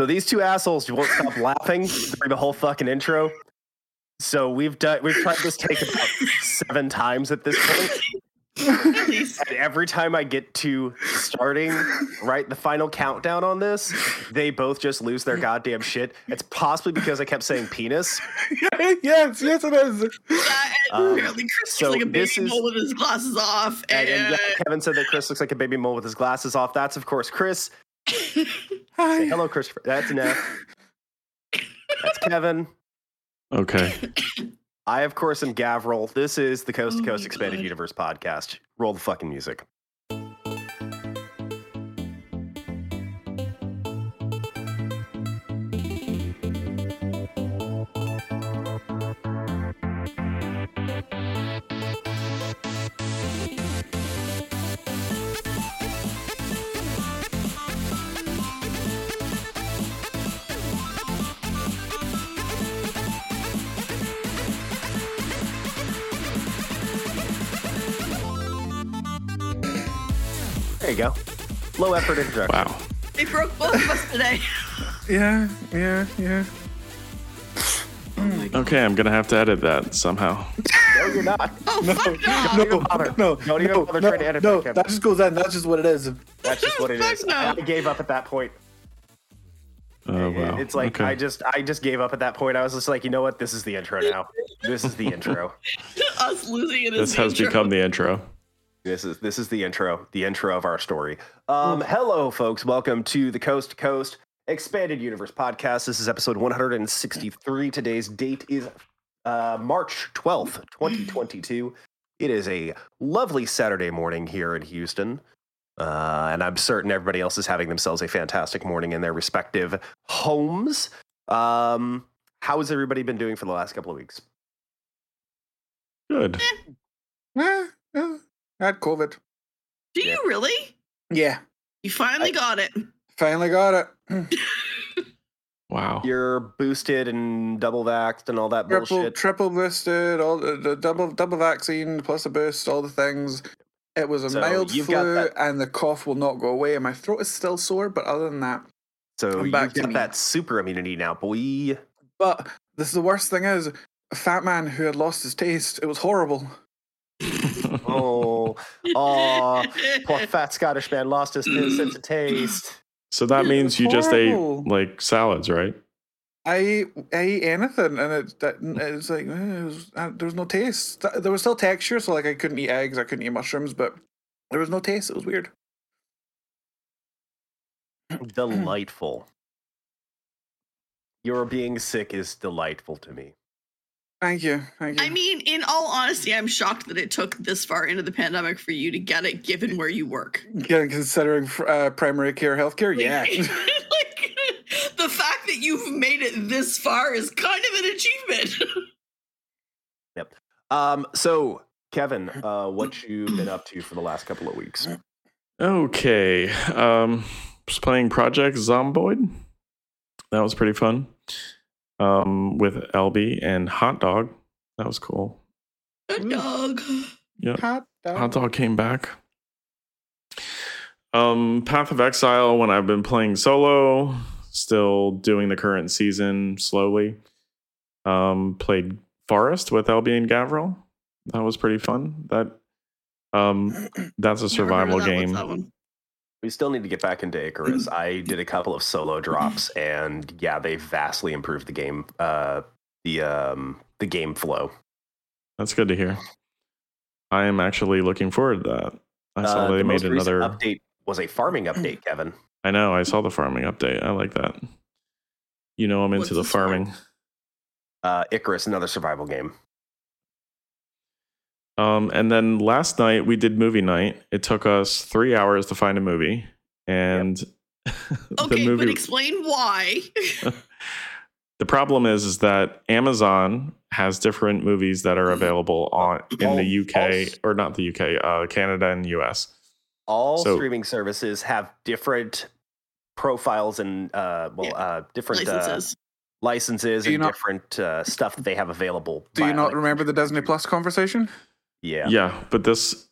So these two assholes won't stop laughing during the whole fucking intro. So we've done we've tried this take about seven times at this point. And every time I get to starting, right, the final countdown on this, they both just lose their goddamn shit. It's possibly because I kept saying penis. yes, yes, it is. Yeah, and Um, apparently Chris so looks like a baby mole with his glasses off. And, And, and yeah, Kevin said that Chris looks like a baby mole with his glasses off. That's of course Chris. Say hello, Christopher. That's Neth. That's Kevin. Okay. I, of course, am Gavriil. This is the Coast to Oh Coast Expanded God. Universe podcast. Roll the fucking music. Go. Low effort introduction. Wow. they broke both of us today. Yeah, yeah, yeah. Oh. Okay, I'm gonna have to edit that somehow. No, you're not. Oh, No, fuck no, no. Don't even no, Don't even no, bother no, trying to edit no, that, Kevin. that just goes in. That's just what it is. That's just what it Fuck is. no. I gave up at that point. Oh wow. It's like okay. I just I just gave up at that point. I was just like, you know what? This is the intro now. This is the intro. Us losing it this is has become the intro. This is this is the intro, the intro of our story. Um, hello, folks. Welcome to the Coast to Coast Expanded Universe podcast. This is episode 163. Today's date is uh, March 12th, 2022. It is a lovely Saturday morning here in Houston. Uh, and I'm certain everybody else is having themselves a fantastic morning in their respective homes. Um, how has everybody been doing for the last couple of weeks? Good. I had COVID. Do you really? Yeah, You finally I- got it. finally got it. Wow. You're boosted and double vaxxed and all that Triple, bullshit. triple boosted, all the, the double, double vaccine plus a boost, all the things. It was a So mild you've got flu, that- and the cough will not go away, and my throat is still sore. But other than that, So I'm you've back to got me. that super immunity now, boy. but this is the worst thing is a fat man who had lost his taste. It was horrible. Oh, oh, poor fat Scottish man lost his sense of taste. so that means you just ate like salads, right? I ate, I ate anything, and it that it was like eh, it was, uh, there was no taste. There was still texture, so like I couldn't eat eggs, I couldn't eat mushrooms, but there was no taste. It was weird. Delightful. Your being sick is delightful to me. Thank you, thank you. I mean, in all honesty, I'm shocked that it took this far into the pandemic for you to get it, given where you work. Yeah, considering fr- uh, primary care healthcare, yeah. like, the fact that you've made it this far is kind of an achievement. Yep. Um, so Kevin, uh, what you been up to for the last couple of weeks? Okay. Um was playing Project Zomboid. That was pretty fun. Um with LB and Hot Dog. That was cool. Good dog. Yep. Hot dog. Hot Dog came back. Um, Path of Exile, when I've been playing solo, still doing the current season slowly. Um, played Forest with LB and Gavriil. That was pretty fun. That um, that's a Never heard of survival that. What's game. That one? We still need to get back into Icarus. I did a couple of solo drops, and yeah, they vastly improved the game. Uh, the um, the game flow. That's good to hear. I am actually looking forward to that. I saw Uh, they the made most another. update. Was a farming update, Kevin. I know. I saw the farming update. I like that. You know, I'm What's into the this for? farming. Uh, Icarus, another survival game. Um, and then last night we did movie night. It took us three hours to find a movie, and the Okay, movie. but explain why. the problem is, is that Amazon has different movies that are available on in All- the UK all- or not the UK, uh, Canada and US. All So- streaming services have different profiles and uh, well, Yeah. uh, different uh, Licenses. licenses and not- different uh, stuff that they have available. Do you not like- remember the Disney Plus conversation? Yeah. Yeah, but this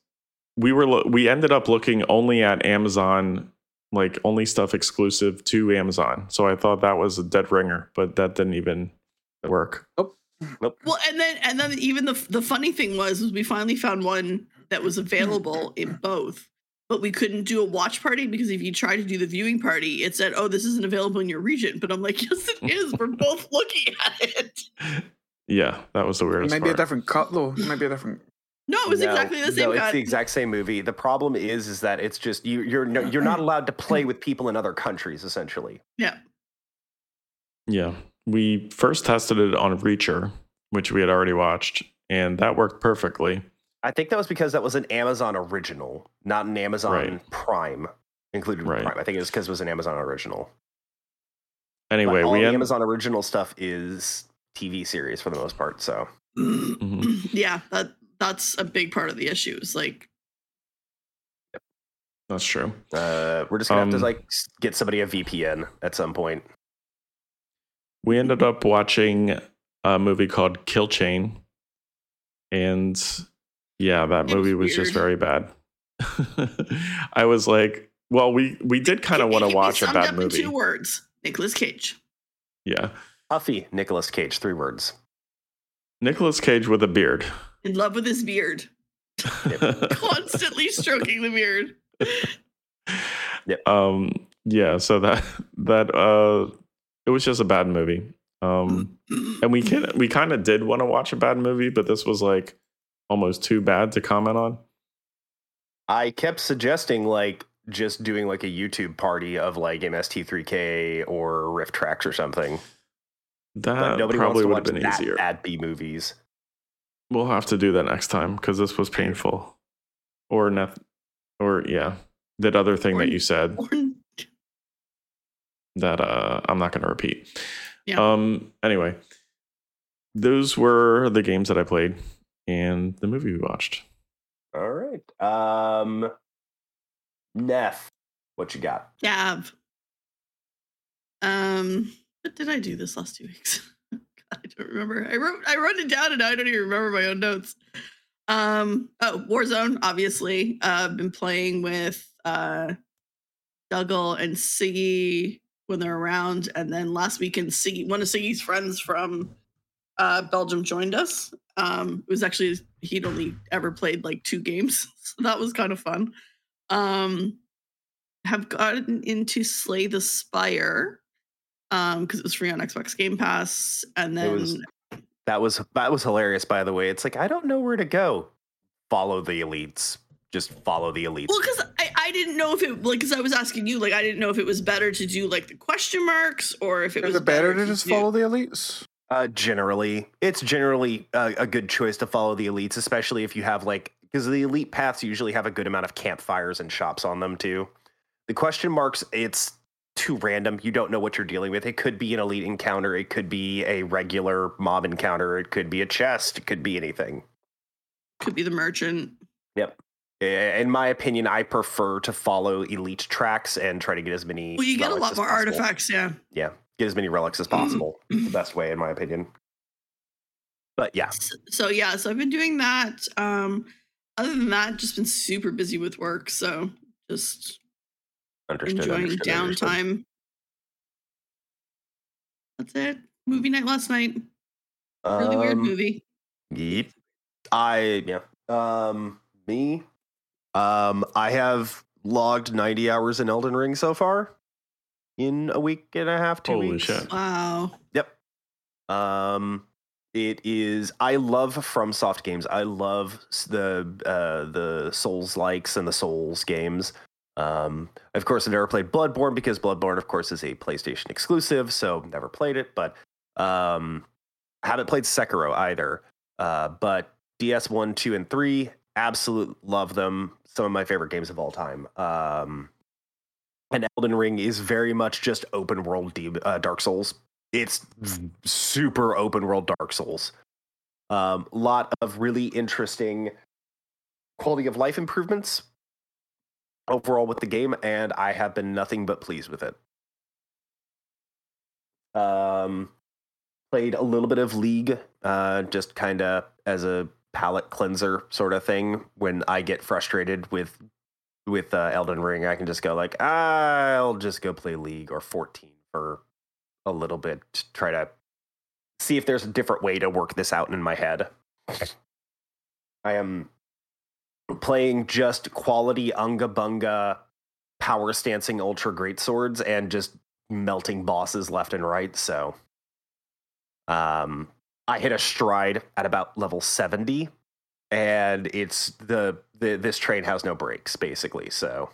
we were lo- we ended up looking only at Amazon like only stuff exclusive to Amazon. So I thought that was a dead ringer, but that didn't even work. Nope. Well, and then and then even the the funny thing was was we finally found one that was available in both, but we couldn't do a watch party because if you try to do the viewing party, it said, "Oh, this isn't available in your region." But I'm like, "Yes, it is. We're both looking at it." Yeah, that was the It weirdest might be a different cut though. It might be a different. No, it was No, exactly the same No, it's cut. the exact same movie. The problem is, is that it's just you. You're no, you're not allowed to play with people in other countries. Essentially, yeah. Yeah. We first tested it on Reacher, which we had already watched, and that worked perfectly. I think that was because that was an Amazon original, not an Amazon Right. Prime included. Right. Prime. I think it was because it was an Amazon original. Anyway, all we the end, Amazon original stuff is TV series for the most part. So Mhm. yeah, that that's a big part of the issue. Is like That's true. uh, we're just gonna have Um, to like get somebody a VPN at some point. We ended up watching a movie called Kill Chain. And yeah, that It movie was was just very bad. I was like, well, we we did kind of want to watch a bad up movie. In two words: Nicolas Cage. Yeah. Puffy Nicolas Cage, three words. Nicolas Cage with a beard. In love with his beard, constantly stroking the beard. um yeah, so that that uh it was just a bad movie. Um and we can we kind of did want to watch a bad movie, but this was like almost too bad to comment on. I kept suggesting like just doing like a YouTube party of like MST3K or RiffTrax or something. But That nobody probably would wants have to been watch that easier. bad B movies. We'll have to do that next time because this was painful. Or nothing. Or yeah, that other thing Or- that you said Or- that uh, I'm not going to repeat. Yeah. Um. Anyway, those were the games that I played and the movie we watched. All right. Um Neth, what you got? Gav. Um, what did I do this last two weeks? I don't remember. I wrote I wrote it down and I don't even remember my own notes. Um, oh, Warzone, obviously. Uh been playing with uh Dougal and Siggy when they're around, and then last weekend Siggy one of Siggy's friends from uh Belgium joined us. Um it was actually he'd only ever played like two games, so that was kind of fun. Um have gotten into Slay the Spire um because it was free on Xbox Game Pass and then was- That was that was hilarious by the way. It's like I don't know where to go. Follow the elites. Just follow the elites. well because I, I didn't know if it like because I was asking you like I didn't know if it was better to do like the question marks or if it Is was it better to just do- follow the elites? Uh, generally, it's generally a, a good choice to follow the elites, especially if you have like because the elite paths usually have a good amount of campfires and shops on them too. The question marks, it's too random. You don't know what you're dealing with. It could be an elite encounter. It could be a regular mob encounter. It could be a chest. It could be anything. could be the merchant. Yep. In my opinion, I prefer to follow elite tracks and try to get as many. Well, you get a lot more possible. artifacts, yeah. Yeah, get as many relics as possible. the best way, in my opinion. But yeah, S- So yeah, so I've been doing that. Um other than that, just been super busy with work, so just understood. enjoying understood, understood. downtime. That's it. Movie night last night. Really weird Um, movie. Yep. I yeah. Um me. Um I have logged 90 hours in Elden Ring so far in a week and a half, two Holy weeks. shit. Wow. Yep. Um it is I love FromSoft games. I love the uh the Souls likes and the Souls games. Um of course I've never played Bloodborne because Bloodborne of course is a PlayStation exclusive, so never played it, but um haven't played Sekiro either. Uh but DS1, 2 and 3 absolute love them. Some of my favorite games of all time. Um and Elden Ring is very much just open world D- uh, Dark Souls. It's super open world Dark Souls. Um, a lot of really interesting quality of life improvements overall with the game, and I have been nothing but pleased with it. Um, played a little bit of League, uh, just kind of as a palate cleanser sort of thing when I get frustrated with with uh, Elden Ring, I can just go like, I'll just go play League or 14 for a little bit to try to see if there's a different way to work this out in my head. I am playing just quality unga bunga power stancing ultra great swords and just melting bosses left and right. So, um, I hit a stride at about level 70 and it's the, the this train has no brakes basically so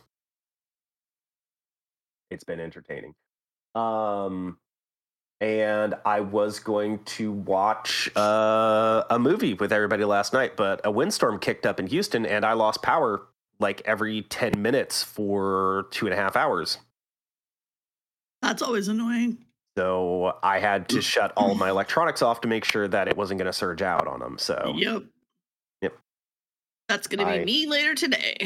it's been entertaining um and i was going to watch uh, a movie with everybody last night but a windstorm kicked up in houston and i lost power like every 10 minutes for two and a half hours That's always annoying. so i had to shut all my electronics off to make sure that it wasn't going to surge out on them so Yep. Yep. That's gonna be I- me later today.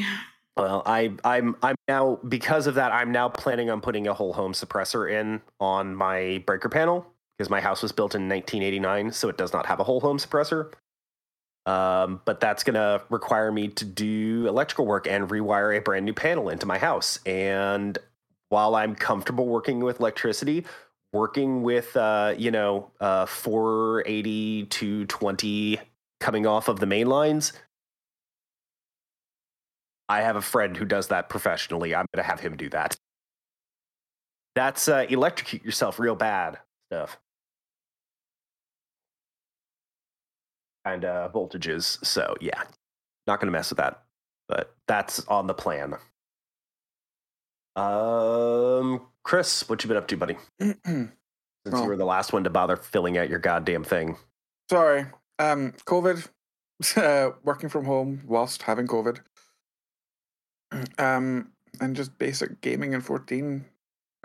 Well, I, I'm I'm now because of that. I'm now planning on putting a whole home suppressor in on my breaker panel because my house was built in 1989, so it does not have a whole home suppressor. Um, but that's gonna require me to do electrical work and rewire a brand new panel into my house. And while I'm comfortable working with electricity, working with uh, you know uh, 480 to 20 coming off of the main lines I have a friend who does that professionally. I'm going to have him do that. That's uh, electrocute yourself real bad stuff. And uh, voltages. So, yeah, not going to mess with that. But that's on the plan. Um, Chris, what you been up to, buddy? Since Oh. you were the last one to bother filling out your goddamn thing. Sorry. Um, COVID. Uh, working from home whilst having COVID. Um, and just basic gaming in 14.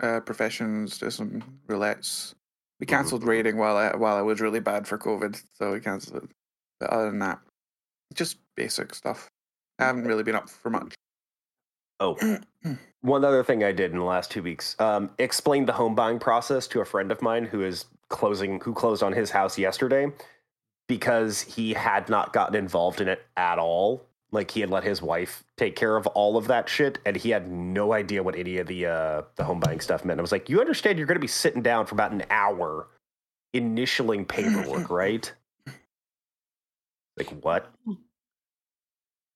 Uh, professions, just some roulettes. We cancelled raiding while I while I was really bad for COVID, so we cancelled it. But other than that, just basic stuff. I haven't really been up for much. Oh, one other thing I did in the last two weeks um, explained the home buying process to a friend of mine who is closing, who closed on his house yesterday because he had not gotten involved in it at all. Like he had let his wife take care of all of that shit, and he had no idea what any of the uh, the home buying stuff meant. I was like, "You understand? You're going to be sitting down for about an hour initialing paperwork, right?" Like what?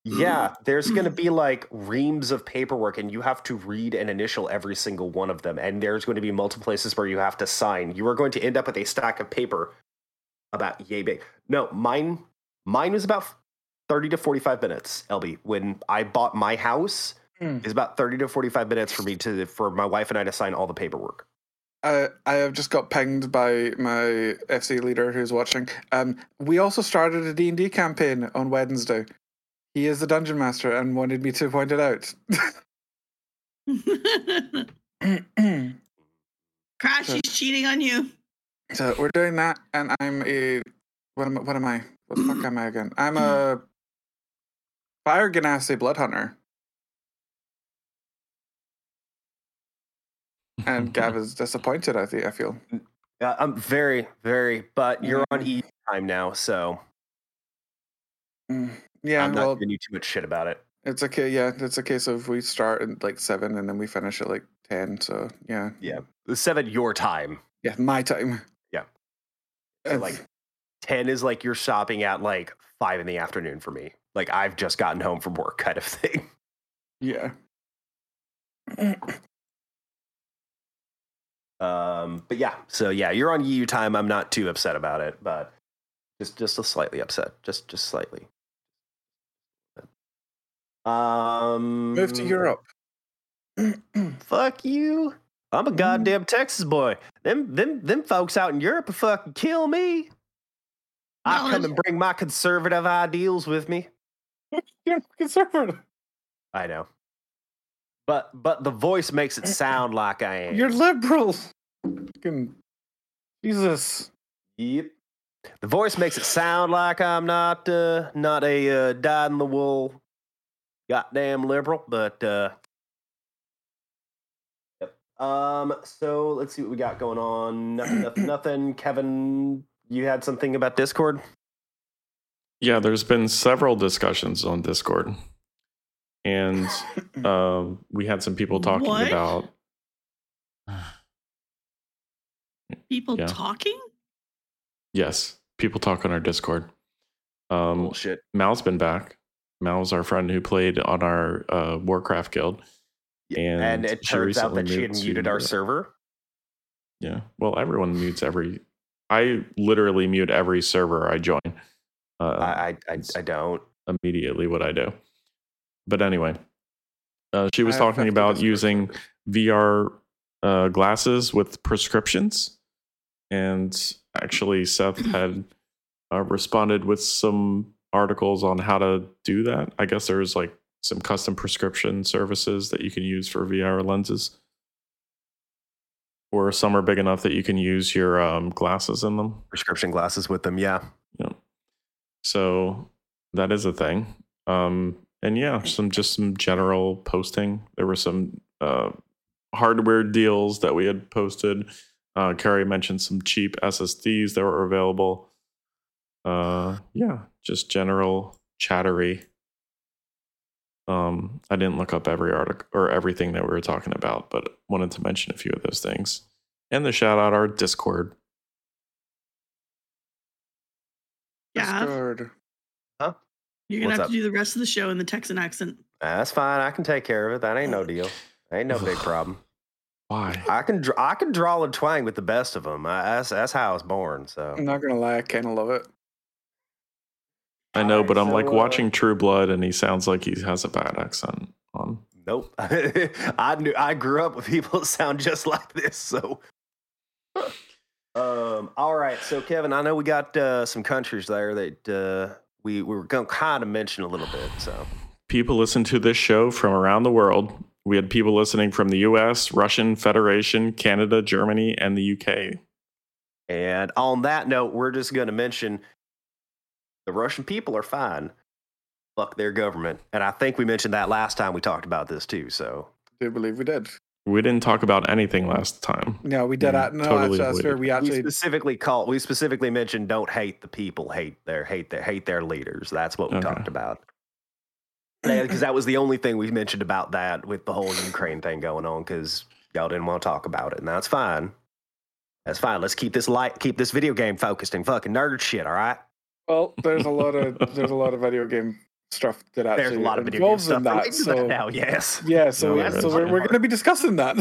Yeah, there's going to be like reams of paperwork, and you have to read and initial every single one of them. And there's going to be multiple places where you have to sign. You are going to end up with a stack of paper about yay big. No, mine, mine was about thirty to forty-five minutes. LB, when I bought my house, Hmm. it's about thirty to forty-five minutes for me to for my wife and I to sign all the paperwork. I I have just got pinged by my FC leader who's watching. Um, we also started a D and D campaign on Wednesday. He is the dungeon master and wanted me to point it out. Crash, So- she's cheating on you. so we're doing that, and I'm a what am I, what am I? What the fuck am I again? I'm a fire genasi blood hunter, and Gav is disappointed. I think I feel. Uh, I'm very, very, but you're on Mm. E time now, so Mm, Yeah, I'm not well, giving you too much shit about it. it's okay. Yeah, it's a case of we start at like seven and then we finish at like ten. So yeah, Yeah, seven your time. yeah, my time. Yeah. So like ten is like you're shopping at like five in the afternoon for me. Like I've just gotten home from work, kind of thing. yeah. Um, but yeah, so yeah, you're on EU time. I'm not too upset about it, but just just a slightly upset, just just slightly. Um, Move to Europe. Fuck you. I'm a goddamn Texas boy. Them them them folks out in Europe will fucking kill me. I No, come and bring my conservative ideals with me. You're conservative. I know. But but the voice makes it sound like I am. You're liberal. Fucking Jesus. Yep. The voice makes it sound like I'm not uh not a uh, dyed in the wool goddamn liberal, but uh Yep. Um so let's see what we got going on. Nothing, nothing, nothing. Kevin, you had something about Discord? Yeah, there's been several discussions on Discord. and um, we had some people talking What? about People Yeah. talking? yes, people talk on our Discord. Um, Bullshit. Mal's been back. Mal's our friend who played on our uh, Warcraft guild. And, And it turns out that she had muted to- our server. Yeah. Well, everyone mutes every. I literally mute every server I join. Uh, I, I, I, I don't. immediately what I do. But anyway, uh, she was I talking about using. VR uh, glasses with prescriptions, and actually Seth had uh, responded with some articles on how to do that. I guess there's like some custom prescription services that you can use for VR lenses, or some are big enough that you can use your um, glasses in them. Prescription glasses with them. Yeah. So that is a thing. Um, and yeah, some just some general posting. There were some uh, hardware deals that we had posted. Uh, Carrie mentioned some cheap SSDs that were available. Uh, yeah, just general chattery. Um, I didn't look up every article or everything that we were talking about, but wanted to mention a few of those things. And the shout out our Discord. Yeah. Discord. You're gonna What's have up? to do the rest of the show in the Texan accent. That's fine. I can take care of it. That ain't no deal. Ain't no big problem. Why? I can dr- I can draw and twang with the best of them. I, that's that's how I was born. So I'm not gonna lie, I kind of love it. I know, but I'm so, like uh, watching True Blood, and he sounds like he has a bad accent on. nope. I knew I grew up with people that sound just like this. So um. All right. So Kevin, I know we got uh, some countries there that uh, we we were gonna kind of mention a little bit. So People listen to this show from around the world. We had people listening from the U.S., Russian Federation, Canada, Germany, and the U.K. and on that note, we're just gonna mention the Russian people are fine. Fuck their government, and I think we mentioned that last time we talked about this too. So I do believe we did. We didn't talk about anything last time. No, we did. Mm, that. no, totally that's, that's fair. avoided. We we actually specifically call we specifically mentioned don't hate the people, hate their hate their hate their leaders. That's what we Okay. talked about. Because that was the only thing we mentioned about that with the whole Ukraine thing going on. Because y'all didn't want to talk about it, and that's fine. That's fine. Let's keep this light, keep this video game focused and fucking nerd shit. All right. Well, there's a lot of there's a lot of video game stuff that actually There's a lot of video game stuff in that. related to that So now. Yes. yeah, so No, so we're, we're going to be discussing that.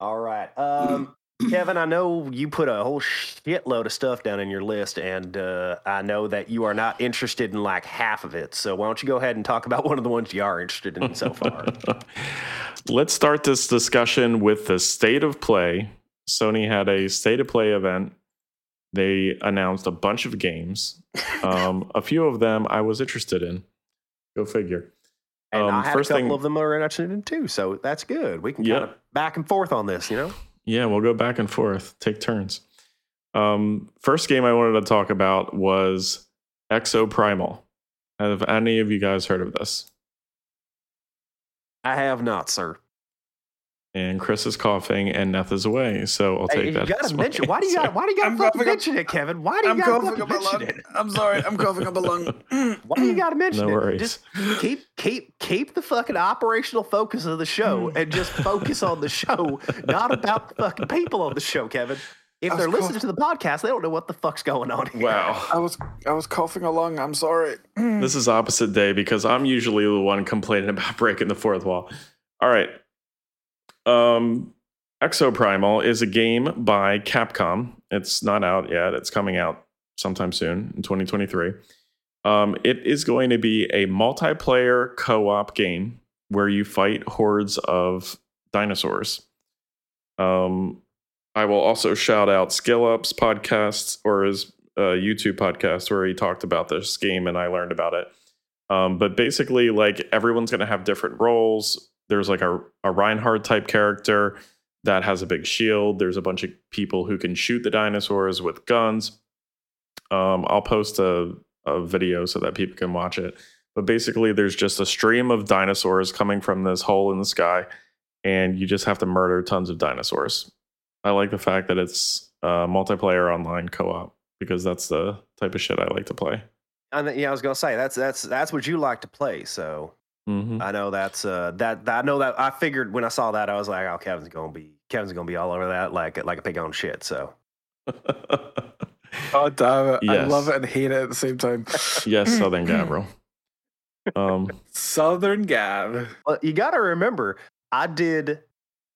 All right. Um, Kevin, I know you put a whole shitload of stuff down in your list, and uh, I know that you are not interested in like half of it. So why don't you go ahead and talk about one of the ones you are interested in so far? Let's start this discussion with the state of play. Sony had a state of play event. They announced a bunch of games. Um, a few of them I was interested in. Go figure. And Um, I had first a couple thing- of them are interested in too, so that's good. We can Yeah. kind of back and forth on this, you know. Yeah, we'll go back and forth, take turns. Um, first game I wanted to talk about was Exoprimal. Have any of you guys heard of this? I have not, sir. And Chris is coughing, and Neth is away. So I'll Hey, take you that. gotta as my mention. Why do you got? answer. Why do you gotta fucking coughing mention it, Kevin? Why do you I'm got to coughing up a mention lung. it? I'm sorry, I'm coughing up a lung. Why do you got to mention No it? worries. Just keep keep keep the fucking operational focus of the show, Hmm. and just focus on the show, not about the fucking people on the show, Kevin. If they're listening cough- to the podcast, they don't know what the fuck's going on here. Wow. I was I was coughing along. I'm sorry. This is opposite day because I'm usually the one complaining about breaking the fourth wall. All right. Um, Exoprimal is a game by Capcom. It's not out yet. It's coming out sometime soon in 2023. Um, it is going to be a multiplayer co-op game where you fight hordes of dinosaurs. Um, I will also shout out Skill Up's podcast or his uh, YouTube podcast where he talked about this game and I learned about it. Um, but basically, like everyone's going to have different roles. There's like a, a Reinhardt type character that has a big shield. There's a bunch of people who can shoot the dinosaurs with guns. Um, I'll post a, a video so that people can watch it. But basically, there's just a stream of dinosaurs coming from this hole in the sky, and you just have to murder tons of dinosaurs. I like the fact that it's uh, multiplayer online co-op because that's the type of shit I like to play. And yeah, I was gonna say that's that's that's what you like to play. So hmm I know that's uh that, that I know that I figured when I saw that I was like, oh, Kevin's gonna be Kevin's gonna be all over that like like a pig on shit. So Oh damn it! I love it and hate it at the same time. yes, Southern Gabriel. Um, Southern Gab. You got to remember, I did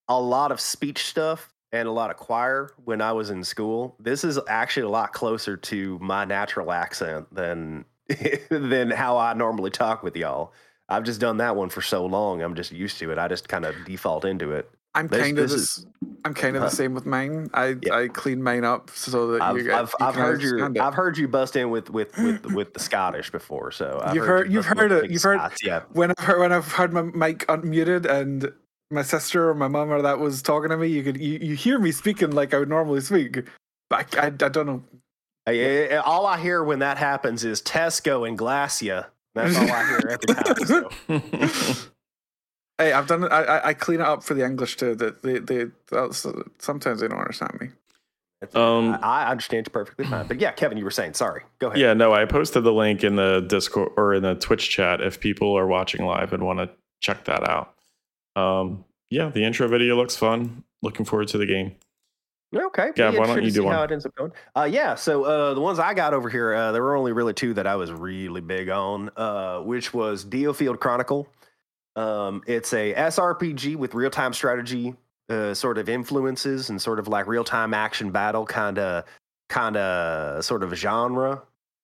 a lot of speech stuff and a lot of choir when I was in school. This is actually a lot closer to my natural accent than than how I normally talk with y'all. I've just done that one for so long. I'm just used to it. I just kind of default into it. I'm kind of this. I'm kind of the same with mine. I Yeah. I clean mine up so that I've you, I've, you I've heard your it. I've heard you bust in with with with, with the Scottish before. So I've You've heard- you you've bust heard it, you've heard- Scots, yeah. when I've heard, when I've heard my mic unmuted and my sister or my mom or that was talking to me, you could you, you hear me speaking like I would normally speak. But I, I, I don't know. All I hear when that happens is Tesco and Glacia. That's all I hear every time. So. Hey, I've done it. I, I I clean it up for the English too. That they they that's, sometimes they don't understand me. Um, I, I understand you perfectly fine. But yeah, Kevin, you were saying, sorry. Go ahead. yeah, no, I posted the link in the Discord or in the Twitch chat if people are watching live and want to check that out. Um, yeah, the intro video looks fun. Looking forward to the game. Okay. Be why don't you do one? How it ends up going. Uh, yeah. So uh, the ones I got over here, uh, there were only really two that I was really big on, uh, which was Dio Field Chronicle. Um, it's a SRPG with real time strategy uh, sort of influences and sort of like real time action battle kind of kind of sort of genre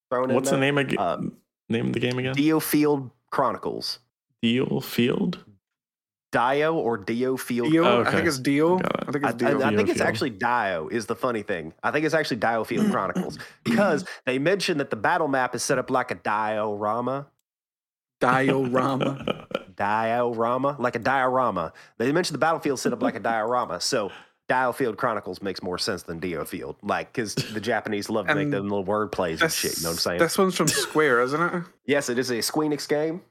thrown in What's the name again? Uh, name of the game again? Dio Field Chronicles. Deal Field. Dio or Dio Field Dio, Oh, I think it's Dio. Got it. I think it's Dio. I- I think it's Dio actually Dio is the funny thing. I think it's actually Dio Field Chronicles because they mentioned that the battle map is set up like a diorama. Diorama. Diorama, like a diorama. They mentioned the battlefield set up like a diorama. So Dio Field Chronicles makes more sense than Dio Field, like because the Japanese love to make And them little word plays and shit. You know what I'm saying? This one's from Square, isn't it? Yes, it is a Squeenix game.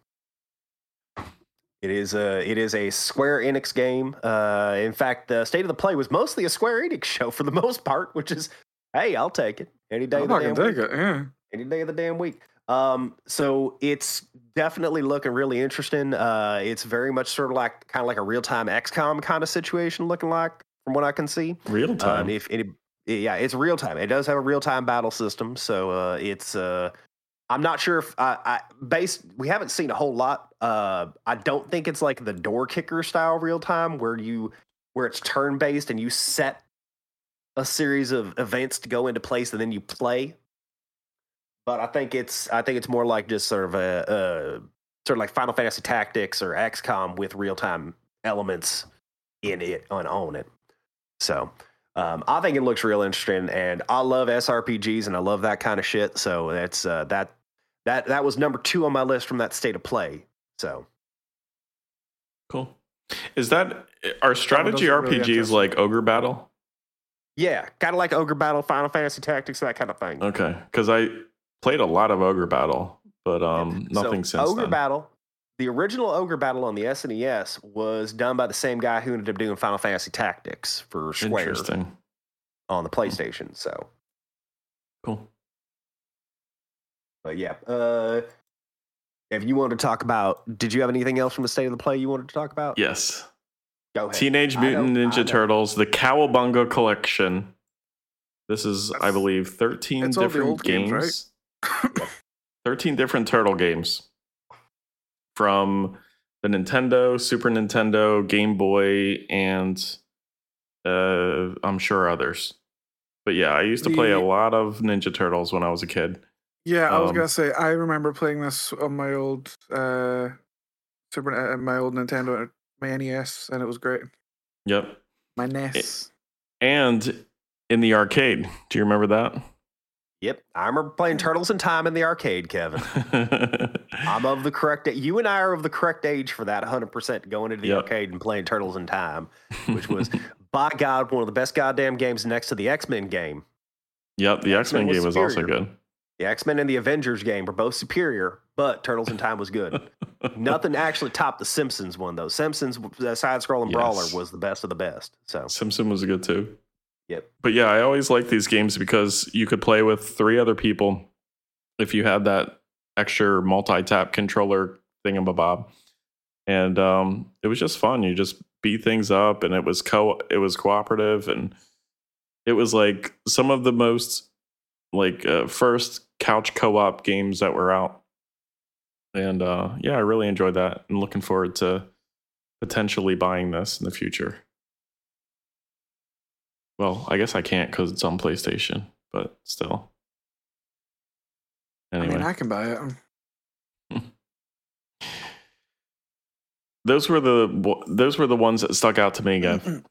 It is a it is a Square Enix game. Uh, in fact, the state of the play was mostly a Square Enix show for the most part, which is hey, I'll take it any day I'm of the not damn gonna week. it. Yeah. Any day of the damn week. Um, so it's definitely looking really interesting. Uh, it's very much sort of like kind of like a real time XCOM kind of situation, looking like from what I can see. Real time. Um, if any, yeah, it's real time. It does have a real time battle system, so uh, it's. Uh, I'm not sure if I, I based. We haven't seen a whole lot. Uh, I don't think it's like the door kicker style real time where you where it's turn based and you set a series of events to go into place and then you play. But I think it's I think it's more like just sort of a, a sort of like Final Fantasy Tactics or XCOM with real time elements in it and on it. So um, I think it looks real interesting, and I love SRPGs and I love that kind of shit. So that's uh, that that that was number two on my list from that state of play. So cool. Is that are strategy doesn't really RPGs like Ogre Battle? yeah, kind of like Ogre Battle, Final Fantasy Tactics, that kind of thing. Okay, because I played a lot of Ogre Battle, but um, nothing so since Ogre then. Battle. The original Ogre Battle on the SNES was done by the same guy who ended up doing Final Fantasy Tactics for Square on the PlayStation. So, Cool. but yeah, uh, if you wanted to talk about, did you have anything else from the state of the play you wanted to talk about? Yes. Go ahead. Teenage Mutant Ninja. Turtles, the Cowabunga Collection. This is, I believe, 13 it's all the different games, games. right? 13 different turtle games from the Nintendo, Super Nintendo, Game Boy, and uh, I'm sure others. But yeah, I used to play a lot of Ninja Turtles when I was a kid. Yeah, I was Um, gonna say I remember playing this on my old uh Super uh, my old Nintendo my NES and it was great. Yep. My NES. And in the arcade. Do you remember that? Yep, I remember playing Turtles in Time in the arcade, Kevin. I'm of the correct. You and I are of the correct age for that. 100 percent going into the Yep. arcade and playing Turtles in Time, which was by God one of the best goddamn games next to the X Men game. Yep, the X Men game was also good. The X Men and the Avengers game were both superior, but Turtles in Time was good. Nothing actually topped the Simpsons one though. Simpsons uh, the side scrolling brawler was the best of the best. So Simpson was good too. Yep. But yeah, I always liked these games because you could play with three other people if you had that extra multi tap controller thingamabob. and um, it was just fun. You just beat things up, and it was co it was cooperative, and it was like some of the most like uh, first couch co-op games that were out. And uh, yeah, I really enjoyed that, and looking forward to potentially buying this in the future. Well, I guess I can't because it's on PlayStation, but still. Anyway. I mean, I can buy it. those were the those were the ones that stuck out to me, Gav.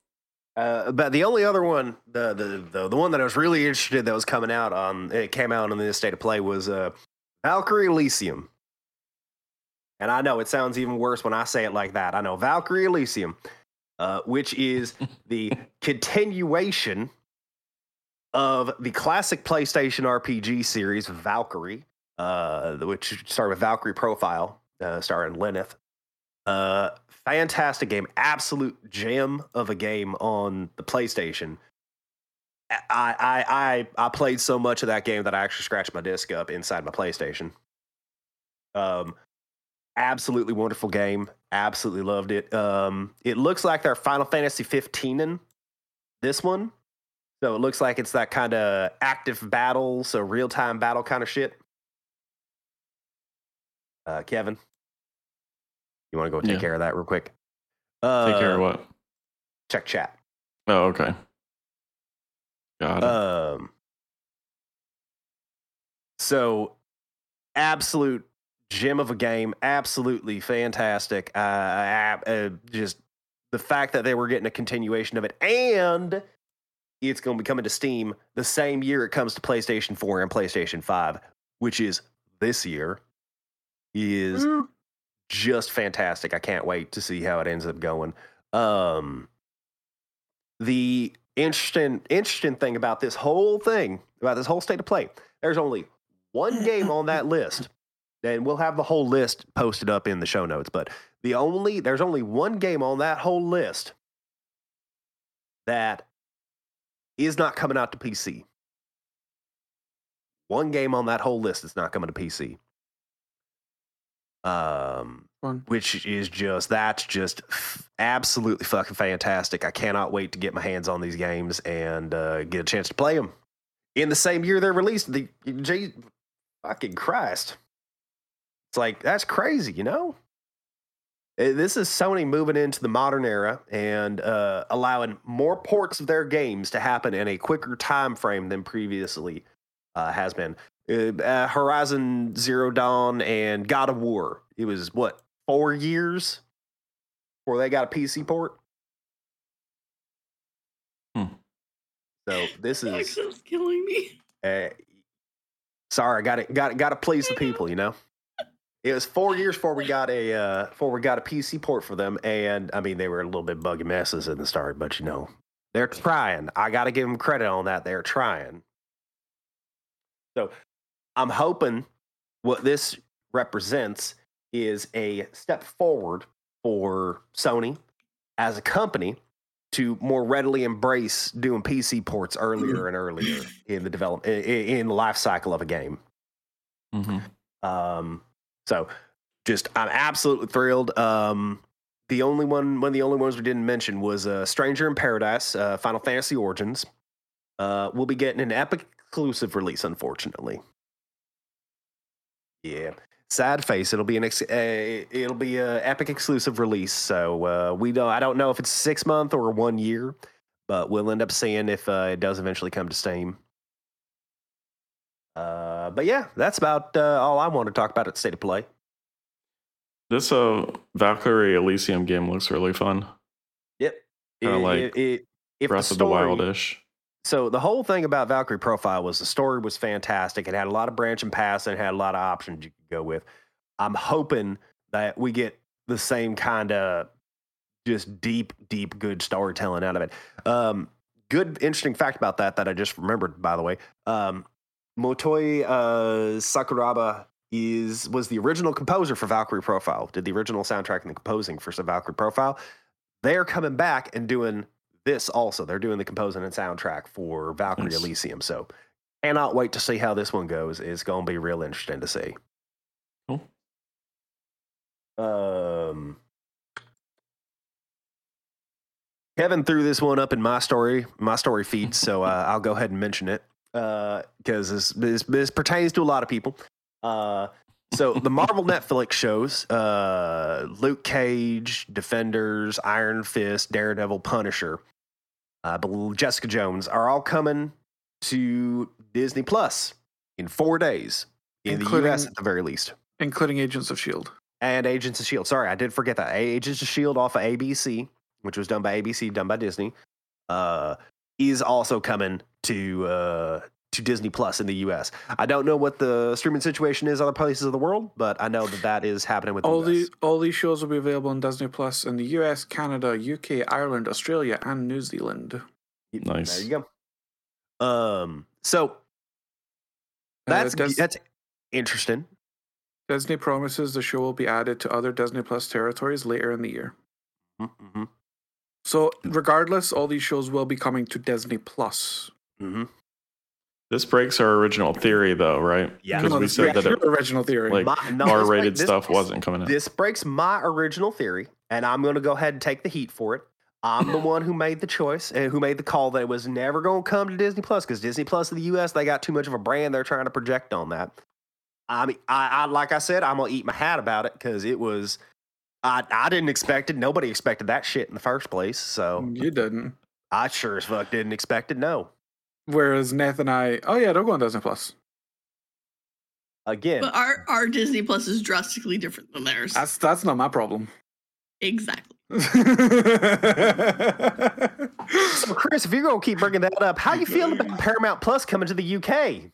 Uh, but the only other one, the, the the the one that I was really interested that was coming out on it came out on the state of play was uh, Valkyrie Elysium. And I know it sounds even worse when I say it like that. I know Valkyrie Elysium, uh, which is the continuation of the classic PlayStation RPG series Valkyrie, uh, which started with Valkyrie Profile, uh, starring Lenneth. Uh, fantastic game, absolute gem of a game on the PlayStation. I, I I I played so much of that game that I actually scratched my disc up inside my PlayStation. Um, absolutely wonderful game. Absolutely loved it. Um, it looks like they're Final Fantasy 15 in this one. So it looks like it's that kind of active battle, so real time battle kind of shit. Uh, Kevin, you want to go take Yeah. care of that real quick? Uh, Take care of what? Check chat. Oh, okay. Got it. Um, so absolute gem of a game, absolutely fantastic. Uh, uh, just the fact that they were getting a continuation of it, and it's going to be coming to Steam the same year it comes to PlayStation 4 and PlayStation 5, which is this year, is just fantastic. I can't wait to see how it ends up going. Um, the interesting interesting thing about this whole thing, about this whole state of play, there's only one game on that list, and we'll have the whole list posted up in the show notes. But the only there's only one game on that whole list that is not coming out to PC. One game on that whole list is not coming to PC. Um, Fun. which is just that's just f- absolutely fucking fantastic. I cannot wait to get my hands on these games and uh, get a chance to play them in the same year they're released. The fucking Christ, it's like that's crazy, you know. Uh, This is Sony moving into the modern era and uh, allowing more ports of their games to happen in a quicker time frame than previously uh, has been. Uh, uh, Horizon Zero Dawn and God of War. It was what four years before they got a PC port. Hmm. So this is Accent's killing me. uh, sorry, I got it, got got to please the people, you know. It was four years before we got a uh, before we got a PC port for them, and I mean they were a little bit buggy messes in the start, but you know they're trying. I got to give them credit on that. They're trying. So I'm hoping what this represents is a step forward for Sony as a company to more readily embrace doing PC ports earlier and earlier in the develop i- i- in the life cycle of a game. hmm Um, so just I'm absolutely thrilled. Um, the only one, one of the only ones we didn't mention was uh, Stranger in Paradise, uh, Final Fantasy Origins. Uh, we'll be getting an Epic exclusive release, unfortunately. Yeah, sad face. It'll be an ex- it'll be a Epic exclusive release. So uh, we don't. I don't know if it's six month or one year, but we'll end up seeing if uh, it does eventually come to Steam. Uh, but yeah, that's about uh, all I want to talk about at State of Play. This uh Valkyrie Elysium game looks really fun. Yep. Kinda like it- it- if Breath the of the story- Wildish. So the whole thing about Valkyrie Profile was the story was fantastic. It had a lot of branch and pass and had a lot of options you could go with. I'm hoping that we get the same kind of just deep, deep, good storytelling out of it. Um, good, interesting fact about that that I just remembered, by the way. Um, Motoi uh, Sakuraba is was the original composer for Valkyrie Profile. Did the original soundtrack and the composing for Valkyrie Profile. They're coming back and doing this also. They're doing the composing and soundtrack for Valkyrie Nice. Elysium. So cannot wait to see how this one goes. It's going to be real interesting to see. Cool. Um, Kevin threw this one up in my story, my story feed, so uh, I'll go ahead and mention it because this, this this pertains to a lot of people. Uh, so the Marvel Netflix shows, uh, Luke Cage, Defenders, Iron Fist, Daredevil, Punisher, believe Jessica Jones are all coming to Disney Plus in four days in Including- the US at the very least. including Agents of Shield. And Agents of Shield. Sorry, I did forget that. Agents of Shield off of ABC, which was done by ABC, done by Disney, uh, is also coming to uh, to Disney Plus in the US. I don't know what the streaming situation is other places of the world, but I know that that is happening with All the US. all these shows will be available on Disney Plus in the US, Canada, UK, Ireland, Australia, and New Zealand. Nice. There you go. Um, so Uh, that's that's interesting. Disney promises the show will be added to other Disney Plus territories later in the year. Mm-hmm. So, regardless, all these shows will be coming to Disney Plus. Mm-hmm. This breaks our original theory, though, right? Yeah. because No, we said breaks that it, original theory. like, My, no, R-rated break- this stuff breaks- wasn't coming out. This breaks my original theory, and I'm going to go ahead and take the heat for it. I'm the one who made the choice and who made the call that it was never going to come to Disney Plus because Disney Plus in the U.S. they got too much of a brand they're trying to project on that. I mean, I, I like I said, I'm gonna eat my hat about it because it was. I I didn't expect it. Nobody expected that shit in the first place. So you didn't. I sure as fuck didn't expect it. No. Whereas Nathan and I, oh yeah, they'll go on Disney Plus. Again, But our our Disney Plus is drastically different than theirs. That's that's not my problem. exactly. so Chris, if you're gonna keep bringing that up, how you feeling about Paramount Plus coming to the UK?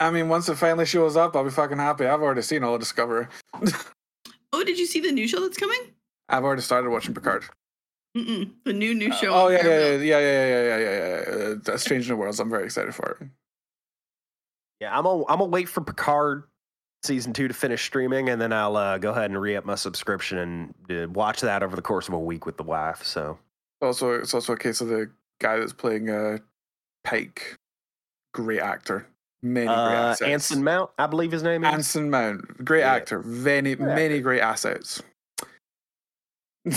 I mean, once it finally shows up, I'll be fucking happy. I've already seen all of Discovery. Oh, did you see the new show that's coming? I've already started watching Picard. Mm-mm, the new new show. oh yeah, yeah, yeah, yeah, yeah, yeah, yeah, yeah, yeah. Uh, That's Strange New Worlds. I'm very excited for it. Yeah, I'm gonna I'm gonna wait for Picard season two to finish streaming, and then I'll uh, go ahead and re up my subscription and uh, watch that over the course of a week with the wife. So Also, it's also a case of the guy that's playing uh, Pike. Great actor. Many great uh, assets. Anson Mount, I believe his name is. Anson Mount. Great Yeah. actor. Many, Good many actor. great assets.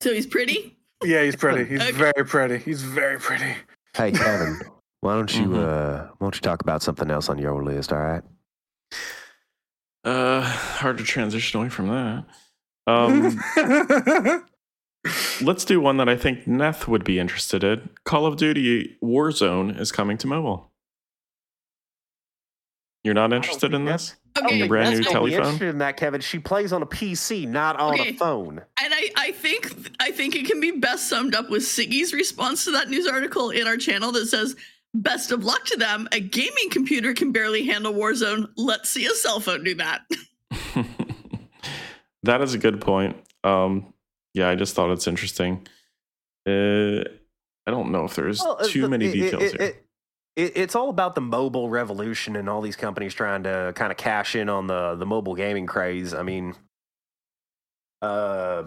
So he's pretty. yeah, he's pretty. He's Okay. very pretty. He's very pretty. Hey Kevin, why don't you Mhm. uh, why don't you talk about something else on your list? All right. Uh, hard to transition away from that. Um, let's do one that I think Neth would be interested in. Call of Duty Warzone is coming to mobile. You're not interested in this? Okay, your brand That's new gonna be telephone? interested in that, Kevin. She plays on a PC, not on Okay. a phone. And I, I think I think it can be best summed up with Siggy's response to that news article in our channel that says, "Best of luck to them. A gaming computer can barely handle Warzone. Let's see a cell phone do that." that is a good point. Um, yeah, I just thought it's interesting. Uh, I don't know if there's Well, uh, too the- many details it- here. it- it- it's all about the mobile revolution and all these companies trying to kind of cash in on the the mobile gaming craze. I mean, uh,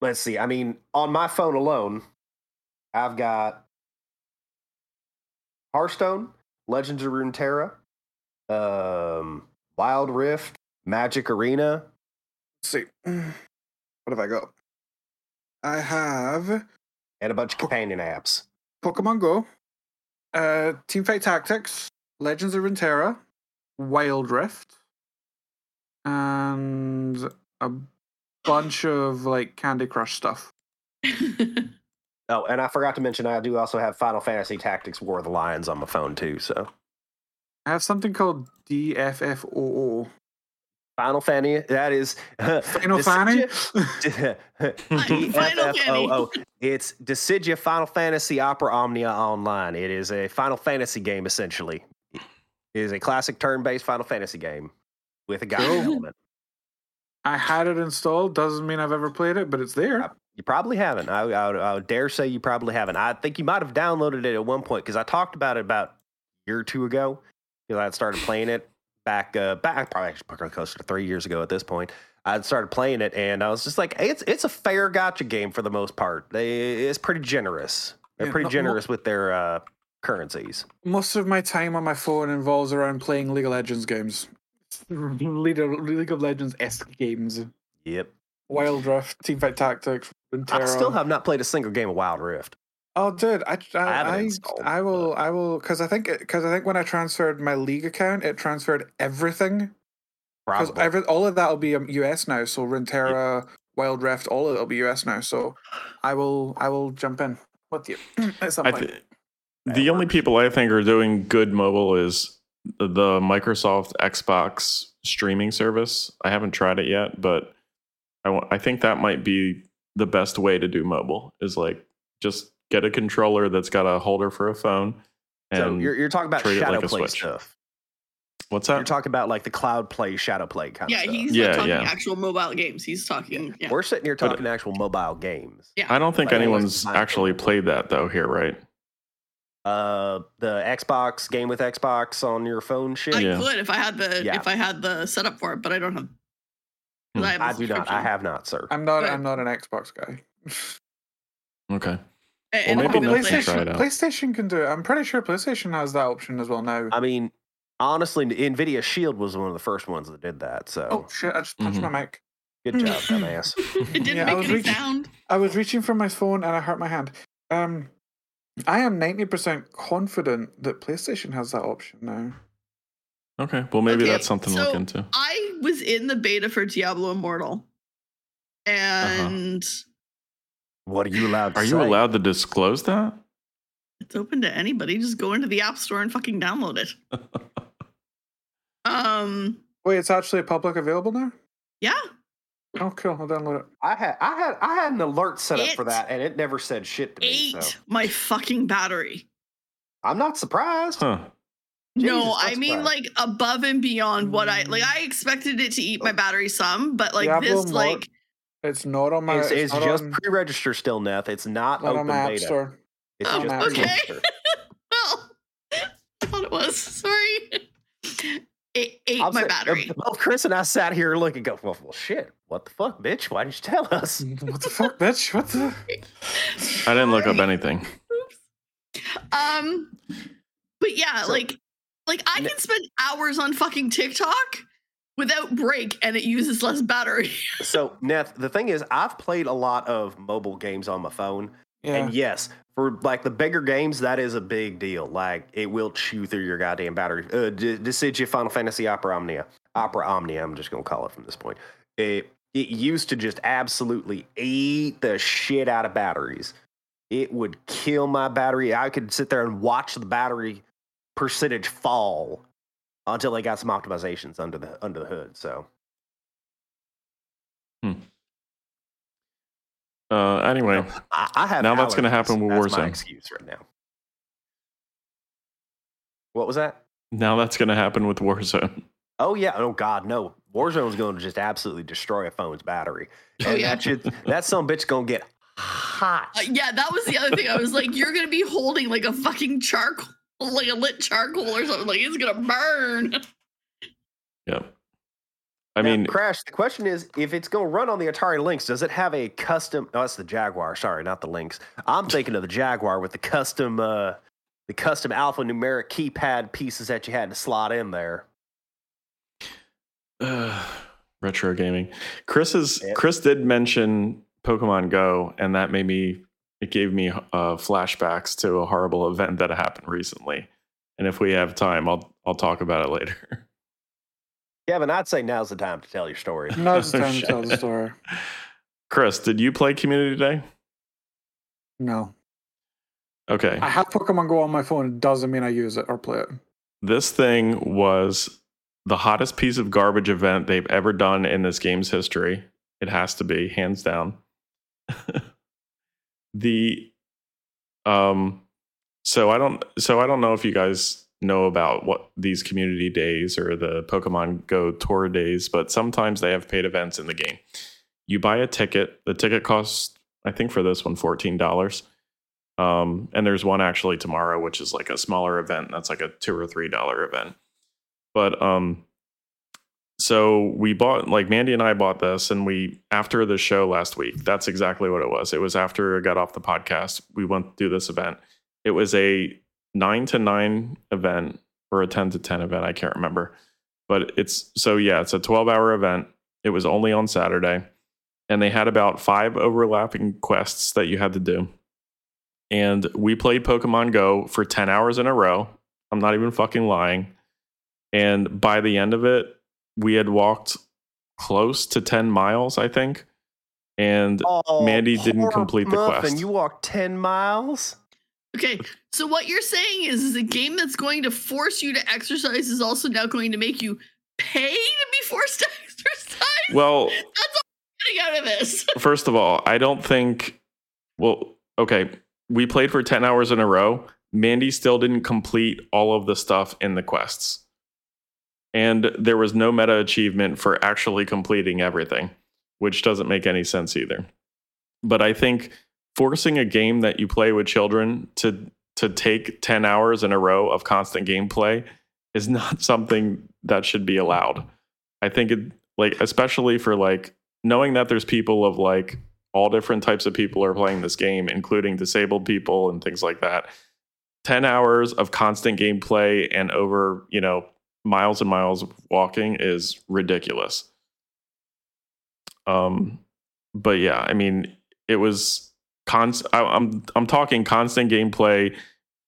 let's see. I mean, on my phone alone, I've got Hearthstone, Legends of Runeterra, um, Wild Rift, Magic Arena. Let's see. What have I got? I have And a bunch of companion apps. Pokemon Go, uh, Teamfight Tactics, Legends of Runeterra, Wild Rift, and a bunch of like Candy Crush stuff. Oh, and I forgot to mention, I do also have Final Fantasy Tactics War of the Lions on my phone too. So I have something called DFFOO. Final Fantasy, that is Final Fanny? Final DFFOO. It's Dissidia Final Fantasy Opera Omnia Online. It is a Final Fantasy game essentially. It is a classic turn-based Final Fantasy game with a guiding Cool. element. I had it installed. Doesn't mean I've ever played it, but it's there. You probably haven't. I, I, would- I would dare say you probably haven't. I think you might have downloaded it at one point because I talked about it about a year or two ago because I had started playing it back uh, back probably probably closer to three years ago at this point. I started playing it and I was just like, it's it's a fair gacha game for the most part. They, it's pretty generous. They're Yeah, pretty no- mo- generous with their uh, currencies. Most of my time on my phone involves around playing League of Legends games. League of, League of Legends esque games. Yep. Wild Rift, Teamfight Tactics, Runeterra. I still have not played a single game of Wild Rift. Oh, dude, I I, I I, will I will because I think because I think when I transferred my league account, it transferred everything because every all of that will be um, US now. So Runeterra, Wild Rift, all of it will be US now. So I will I will jump in with you at some I point. th- the only people I think are doing good mobile is the Microsoft Xbox streaming service. I haven't tried it yet, but I I think that might be the best way to do mobile. Is like just get a controller that's got a holder for a phone. so And you're, you're talking about shadow like play stuff. what's that? You're talking about like the cloud play, shadow play kind Yeah, of stuff. he's Yeah, not talking yeah. actual mobile games. He's talking. Yeah. We're sitting here But- talking actual mobile games. Yeah. I don't think Like, anyone's actually mobile. played that though here, right? Uh, the Xbox game with Xbox on your phone shit. I Yeah. could if I had the Yeah. if I had the setup for it, but I don't have. 'cause Hmm. have I do not. I have not, sir. I'm not But- I'm not an Xbox guy. Okay. And- Well, maybe I'll be Neth able to can play- try it PlayStation out. PlayStation can do it. I'm pretty sure PlayStation has that option as well now. I mean, honestly, Nvidia Shield was one of the first ones that did that. So oh shit! I just touched Mhm. my mic. good job, dumbass. it didn't Yeah, I make was any reaching- sound. I was reaching for my phone and I hurt my hand. Um, I am ninety percent confident that PlayStation has that option now. Okay. Well, maybe Okay, that's something to look into. I was in the beta for Diablo Immortal, and What are you allowed? To Are you allowed to disclose that? it's open to anybody. Just go into the App Store and fucking download it. Um, Wait, it's actually public available now. yeah, Oh, cool! I'll download it. I had I had I had an alert set up for that, and it never said shit to me. ate So my fucking battery. I'm not surprised. Huh. no, I mean bad. like above and beyond what I like. I expected it to eat my battery some, but like Diablo this, Immortal- like It's not on my. It's, it's not just on, pre-register still, Neth. It's not not open on my App beta. Store. It's Oh, just okay. pre-register. well, I thought it was. Sorry, it ate I'm my sa- battery. Both Chris and I sat here looking, go, well, well, shit. What the fuck, bitch? Why didn't you tell us? what the fuck, bitch? What the? I didn't look up Sorry. anything. Um, but yeah, So- like, like I can spend hours on fucking TikTok without break, and it uses less battery. So, Neth, the thing is, I've played a lot of mobile games on my phone, Yeah. and yes, for like the bigger games, that is a big deal. Like it will chew through your goddamn battery. Uh, D- Dissidia Final Fantasy Opera Omnia, Opera Omnia. I'm just gonna call it from this point. It it used to just absolutely eat the shit out of batteries. It would kill my battery. I could sit there and watch the battery percentage fall until they got some optimizations under the under the hood. So hmm. Uh, anyway, I, I have Now that's gonna happen with That's my Warzone. excuse right now. What was that? now that's going to happen with Warzone. Oh yeah. Oh God, no. Warzone's going to just absolutely destroy a phone's battery. Oh, yeah. that shit, that some bitch gonna get hot. Uh, yeah, that was the other thing. I was like, you're gonna be holding like a fucking charcoal, like a lit charcoal or something. Like it's gonna burn. Yeah. I Now, mean, Crash. The question is, if it's going to run on the Atari Lynx, does it have a custom? Oh, that's the Jaguar. Sorry, not the Lynx. I'm thinking of the Jaguar with the custom, uh, the custom alphanumeric keypad pieces that you had to slot in there. uh, retro gaming. Chris is Yep. Chris did mention Pokemon Go, and that made me. It gave me uh, flashbacks to a horrible event that happened recently. And if we have time, I'll I'll talk about it later. Kevin, I'd say now's the time to tell your story. Now's the time to tell the story. Chris, did you play Community Day? No, Okay. I have Pokemon Go on my phone. It doesn't mean I use it or play it. This thing was the hottest piece of garbage event they've ever done in this game's history. It has to be, hands down. the um so I don't so I don't know if you guys know about what these community days or the Pokemon Go tour days, but sometimes they have paid events in the game. You buy a ticket, the ticket costs I think for this one $14. Um, and there's one actually tomorrow, which is like a smaller event. That's like a two or three dollar event. But um, so we bought like Mandy and I bought this, and we after the show last week. That's exactly what it was. It was after I got off the podcast. We went do this event. It was a nine to nine event or a ten to ten event. I can't remember, but it's so yeah, it's a twelve hour event. It was only on Saturday, and they had about five overlapping quests that you had to do. And we played Pokemon Go for 10 hours in a row. I'm not even fucking lying. And by the end of it, we had walked close to 10 miles, I think. And Oh, Mandy didn't complete the Muffin, quest. You walked 10 miles? Okay, so what you're saying is, is a game that's going to force you to exercise is also now going to make you pay to be forced to exercise. well, that's all I'm getting out of this. First of all, I don't think. Well, okay, we played for 10 hours in a row. Mandy still didn't complete all of the stuff in the quests. And there was no meta achievement for actually completing everything, which doesn't make any sense either. But I think forcing a game that you play with children to to take 10 hours in a row of constant gameplay is not something that should be allowed. I think it like especially for like knowing that there's people of like all different types of people are playing this game, including disabled people and things like that. 10 hours of constant gameplay and over, you know, miles and miles of walking is ridiculous. Um, but yeah, I mean, it was const. I, I'm I'm talking constant gameplay.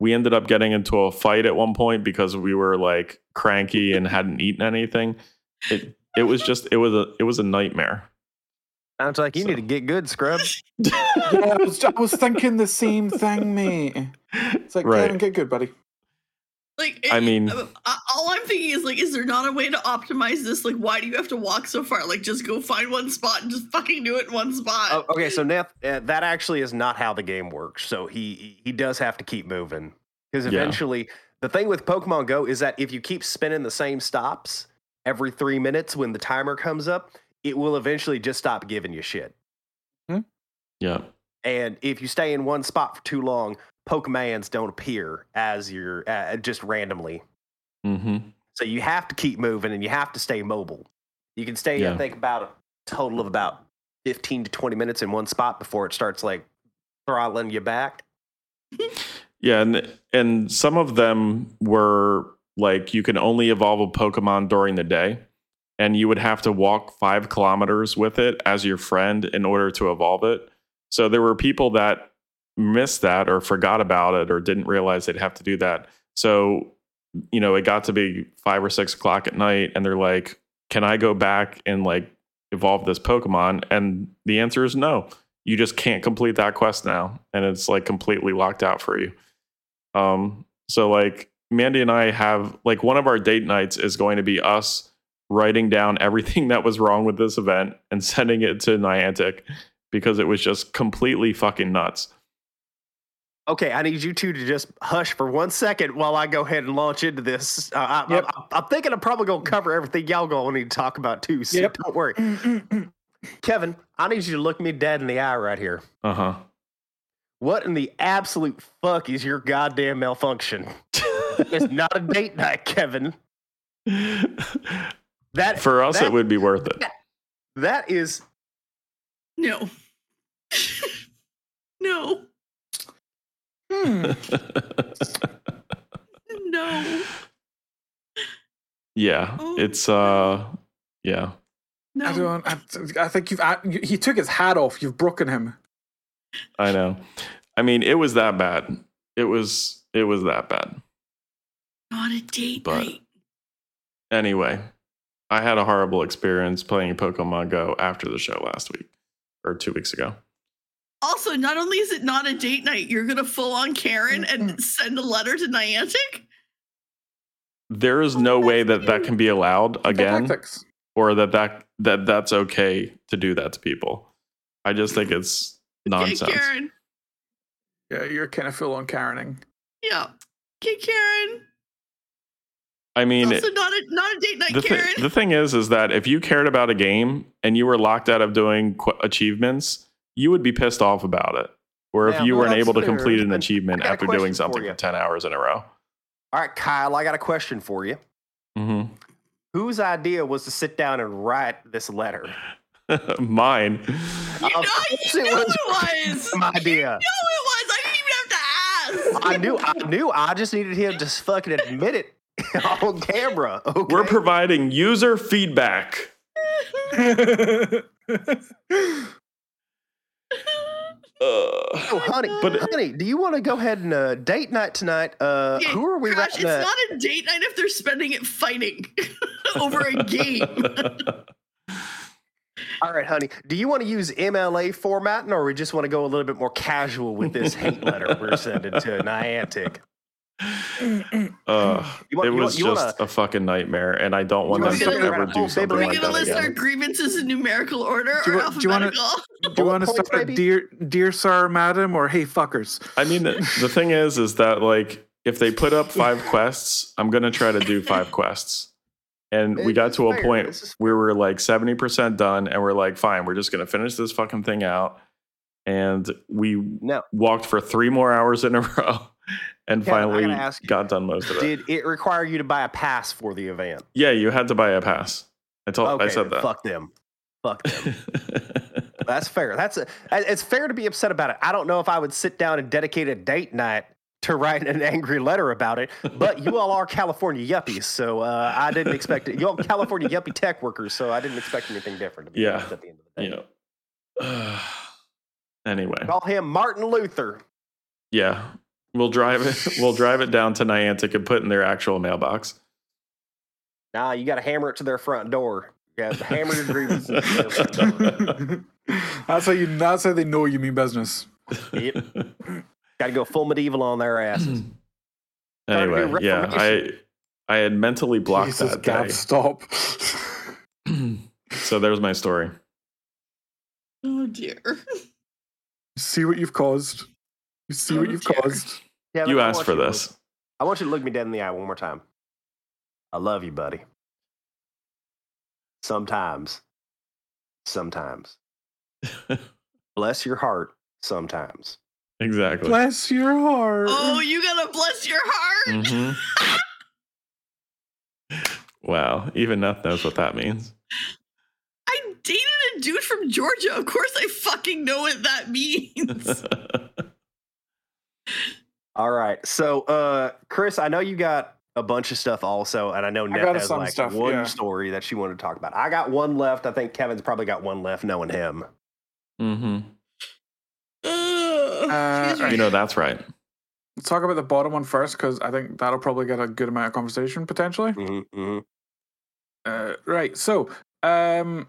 We ended up getting into a fight at one point because we were like cranky and hadn't eaten anything. It it was just it was a it was a nightmare. Sounds like you So- need to get good, scrub. Yeah, I was, I was thinking the same thing, mate. It's like, Right. Kevin, get good, buddy. Like, I mean- uh, all I'm thinking is like, is there not a way to optimize this? Like, why do you have to walk so far? Like, just go find one spot and just fucking do it in one spot. Oh, okay, so Neth, uh, that actually is not how the game works. So he he does have to keep moving because Yeah. eventually the thing with Pokemon Go is that if you keep spinning the same stops every three minutes when the timer comes up, it will eventually just stop giving you shit. Yeah. And if you stay in one spot for too long, Pokemans don't appear as you're uh, just randomly. Mm-hmm. So you have to keep moving and you have to stay mobile. You can stay, I think, about a total of about 15 to 20 minutes in one spot before it starts like throttling you back. Yeah, and and some of them were like you can only evolve a Pokemon during the day, and you would have to walk five kilometers with it as your friend in order to evolve it. So there were people that missed that or forgot about it or didn't realize they'd have to do that. So you know, it got to be five or six o'clock at night, and they're like, "Can I go back and like evolve this Pokemon?" And the answer is no. You just can't complete that quest now, and it's like completely locked out for you. Um, so like Mandy and I have like one of our date nights is going to be us writing down everything that was wrong with this event and sending it to Niantic because it was just completely fucking nuts. Okay, I need you two to just hush for one second while I go ahead and launch into this. Uh, I, Yep. I, am thinking I'm probably going to cover everything y'all going to need to talk about too. So Yep. don't worry. Kevin, I need you to look me dead in the eye right here. Uh huh. What in the absolute fuck is your goddamn malfunction? it's not a date night, Kevin. That For us, that, it would be worth it. That is no. no. Hmm. No. yeah, Oh. it's uh, yeah. No. I don't. I, I think you've. I, you- he took his hat off. You've broken him. I know. I mean, it was that bad. It was it was that bad. Not a date But- night. Anyway, I had a horrible experience playing Pokemon Go after the show last week or two weeks ago. Also, not only is it not a date night, you're gonna full on Karen and send a letter to Niantic. There is no way that that can be allowed again, Tactics. or that that that that's okay to do that to people. I just think it's Okay, nonsense. Karen. Yeah, you're kind of full on Karening. Yeah. Okay, Karen. I mean, also not a not a date night, the, thi- Karen. the thing is is that if you cared about a game and you were locked out of doing qu- achievements you would be pissed off about it or if Yeah, you weren't that's able to complete an achievement I got a after doing something you. for 10 hours in a row all right, Kyle. I got a question for you. Mm-hmm. Whose idea was to sit down and write this letter? mine you know, course you it know was it was. My idea. No, it was. I didn't even have to ask. I knew. I knew. I just needed him to fucking admit it on camera. Okay. we're providing user feedback Oh, honey, But- honey, do you want to go ahead and uh, date night tonight? Uh, Okay, who are we? Crash, writing, it's uh, not a date night if they're spending it fighting over a game. All right, honey. Do you want to use MLA formatting, or we just want to go a little bit more casual with this hate letter we're sending to Niantic? Uh, want- it you was want- you just a fucking nightmare, and I don't want them wanna to start ever do whole something baby We're like gonna that list our again. grievances in numerical order Do you or wa- do you wanna- alphabetical. Do you want to start maybe? at dear, dear sir, madam, or hey fuckers? I mean, the, the thing is, is that like if they put up five quests, I'm gonna try to do five quests. And we got to a fair. point where we're like 70% done, and we're like, fine, we're just gonna finish this fucking thing out. And we No. walked for three more hours in a row, and I finally gotta ask you, got done most of it. Did it require you to buy a pass for the event? yeah, you had to buy a pass. I told, okay, I said that. fuck them. Fuck them. That's fair. That's a, it's fair to be upset about it. I don't know if I would sit down and dedicate a date night to write an angry letter about it, but you all are California yuppies, so uh, I didn't expect it. You all California yuppie tech workers, so I didn't expect anything different. To be Yeah. at the end of the day. you know. anyway, Call him Martin Luther. yeah, we'll drive it. We'll drive it down to Niantic and put in their actual mailbox. Nah, you got to hammer it to their front door. You got to hammer your grievances. to their front door. that's how you. That's how they know you mean business. Yep. Got to go full medieval on their asses. Anyway, yeah, I I had mentally blocked Jesus, that Gav, day. stop. so there's my story. Oh dear. see what you've caused. You see what you've caused. Yeah, You asked for to this. look- I want you to look me dead in the eye one more time. I love you, buddy. Sometimes. Sometimes. Bless your heart. Sometimes. exactly. Bless your heart. Oh, you gotta bless your heart. Mhm. wow, even Neth knows what that means. I dated a dude from Georgia. Of course, I fucking know what that means. All right. So, uh, Chris, I know you got a bunch of stuff also, and I know Neth got has like stuff, one yeah. story that she wanted to talk about. I got one left. I think Kevin's probably got one left, knowing him. Mm-hmm. Uh, You know that's right. Let's talk about the bottom one first, because I think that'll probably get a good amount of conversation potentially. hmm hmm Uh, right. So, um,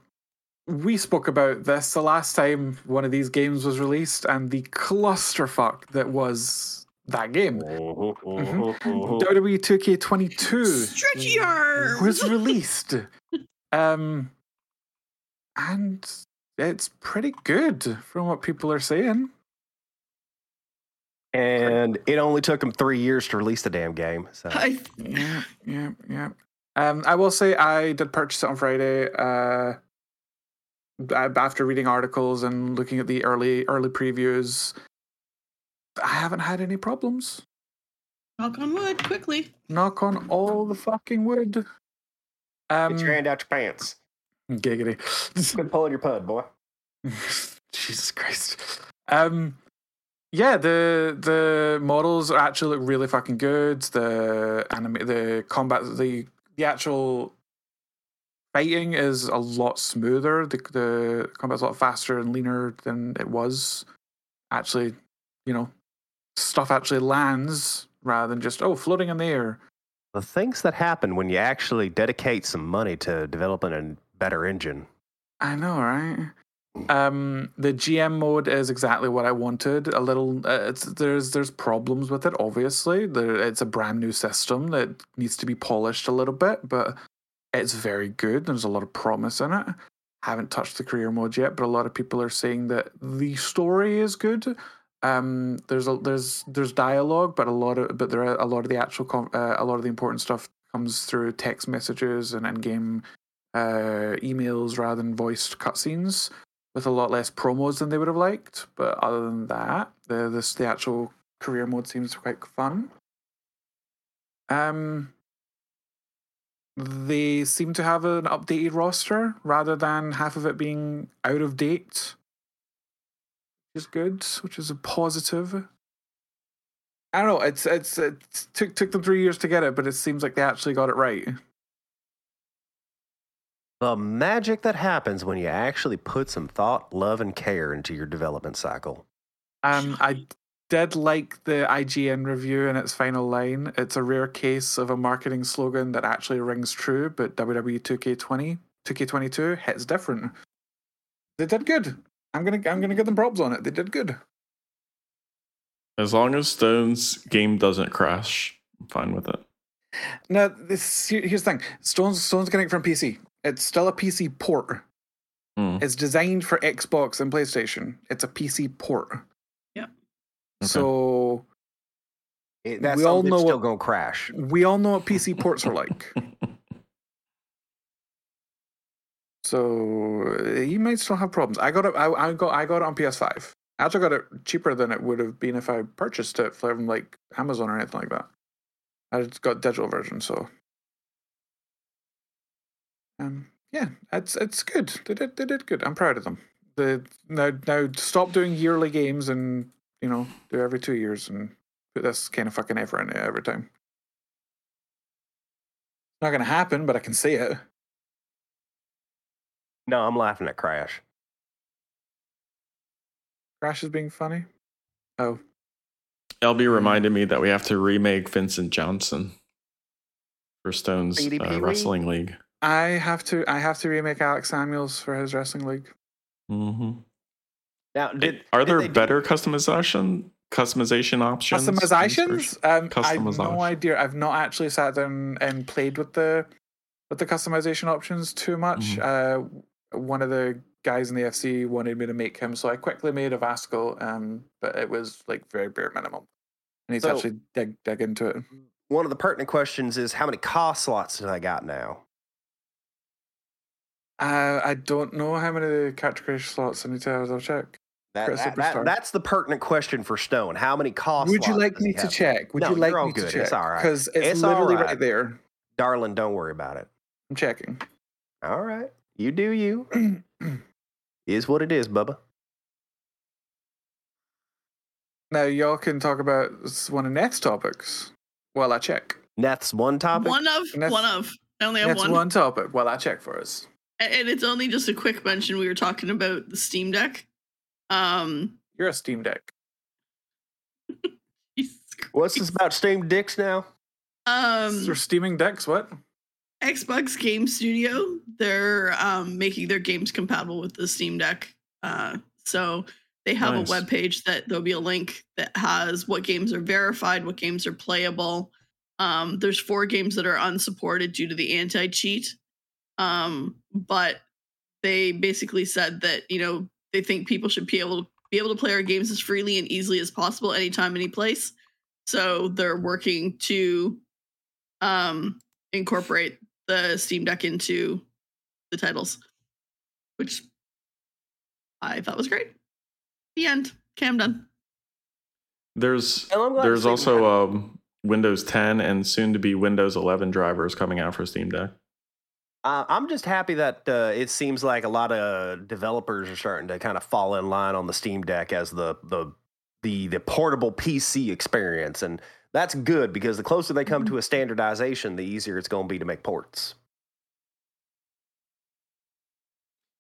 we spoke about this the last time one of these games was released, and the clusterfuck that was that game. Mm-hmm. WWE 2K22 Stretchy arms. was released. um, and it's pretty good from what people are saying. And it only took them three years to release the damn game. So I, Yeah, yeah, yeah. Um, I will say I did purchase it on Friday. Uh, after reading articles and looking at the early early previews, I haven't had any problems. knock on wood, quickly. Knock on all the fucking wood. Um, get your hand out your pants. giggity. Quit pulling your pud, boy. Jesus Christ. Um yeah, the the models actually look really fucking good. The anime the combat the the actual fighting is a lot smoother. The the combat's a lot faster and leaner than it was. Actually, you know, stuff actually lands rather than just oh floating in the air. The things that happen when you actually dedicate some money to developing a better engine. I know, right? Um, the GM mode is exactly what I wanted. A little, uh, it's there's there's problems with it. Obviously, there, it's a brand new system that needs to be polished a little bit, but it's very good. There's a lot of promise in it. Haven't touched the career mode yet, but a lot of people are saying that the story is good. Um, there's a there's there's dialogue, but a lot of but there are a lot of the actual com- uh, a lot of the important stuff comes through text messages and in game uh, emails rather than voiced cutscenes with a lot less promos than they would have liked. But other than that, the this the actual career mode seems quite fun. Um, they seem to have an updated roster rather than half of it being out of date, is good, which is a positive. I don't know. It's it's it took took them three years to get it, but it seems like they actually got it right. The magic that happens when you actually put some thought, love, and care into your development cycle. Um, I did like the IGN review in its final line. It's a rare case of a marketing slogan that actually rings true, but WWE 2K20, 2K22 hits different. They did good. I'm gonna I'm gonna give them props on it. They did good. As long as Stone's game doesn't crash, I'm fine with it. Now this here's the thing. Stone's Stone's getting it from PC. It's still a PC port. Hmm. It's designed for Xbox and PlayStation. It's a PC port. Okay. So It, that's We all know that's still what- going to crash. we all know what PC ports are like. So uh, you might still have problems. I got it. I, I got. I got it on PS5. I actually got it cheaper than it would have been if I purchased it from like Amazon or anything like that. I just got digital version, so um, yeah, it's it's good. They did they did good. I'm proud of them. The now now stop doing yearly games and you know do every two years and put this kind of fucking effort in it every time. Not gonna happen, but I can see it. No, I'm laughing at Crash. Crash is being funny. Oh, LB reminded me that we have to remake Vincent Johnson for Stone's uh, Wrestling League. I have to. I have to remake Alex Samuels for his wrestling league. hmm Now, did Are did there they do- better customization customization options? in Customizations? version? Um, I've no idea. I've not actually sat down and played with the with the customization options too much. Uh, one of the guys in the FC wanted me to make him, so I quickly made a Vasco. Um, but it was like very bare minimum. And he's So- actually dig dig into it. One of the pertinent questions is how many cost slots do I got now? Uh, I don't know how many creation slots I need to have. I'll check. That, that- that- that's the pertinent question for Stone. How many cost Would you like me to check? Would No, you like me to check? It's all right. Because it's, It's all literally right. right there. Darling, don't worry about it. I'm checking. All right. You do you. Is what it is, Bubba. now y'all can talk about one of Neth's topics while I check. Neth's one topic. One of, And one of. I only have That's one. one topic while I check for us. And it's only just a quick mention. We were talking about the Steam Deck. Um, You're a Steam Deck. What's this about Steam Dicks now? Um, You're steaming decks. What? Xbox Game Studio. They're um, making their games compatible with the Steam Deck. Uh, so they have Nice. a web page that there'll be a link that has what games are verified, what games are playable. Um, there's four games that are unsupported due to the anti cheat. Um, but they basically said that you know they think people should be able to be able to play our games as freely and easily as possible, anytime, any place. So they're working to um, incorporate the Steam Deck into the titles, which I thought was great. The end. Okay, I'm done. There's Well, I'm glad to there's also um, Windows 10 and soon to be Windows 11 drivers coming out for Steam Deck. Uh, I'm just happy that uh, it seems like a lot of developers are starting to kind of fall in line on the Steam Deck as the the the the portable PC experience, and that's good because the closer they come to a standardization, the easier it's going to be to make ports.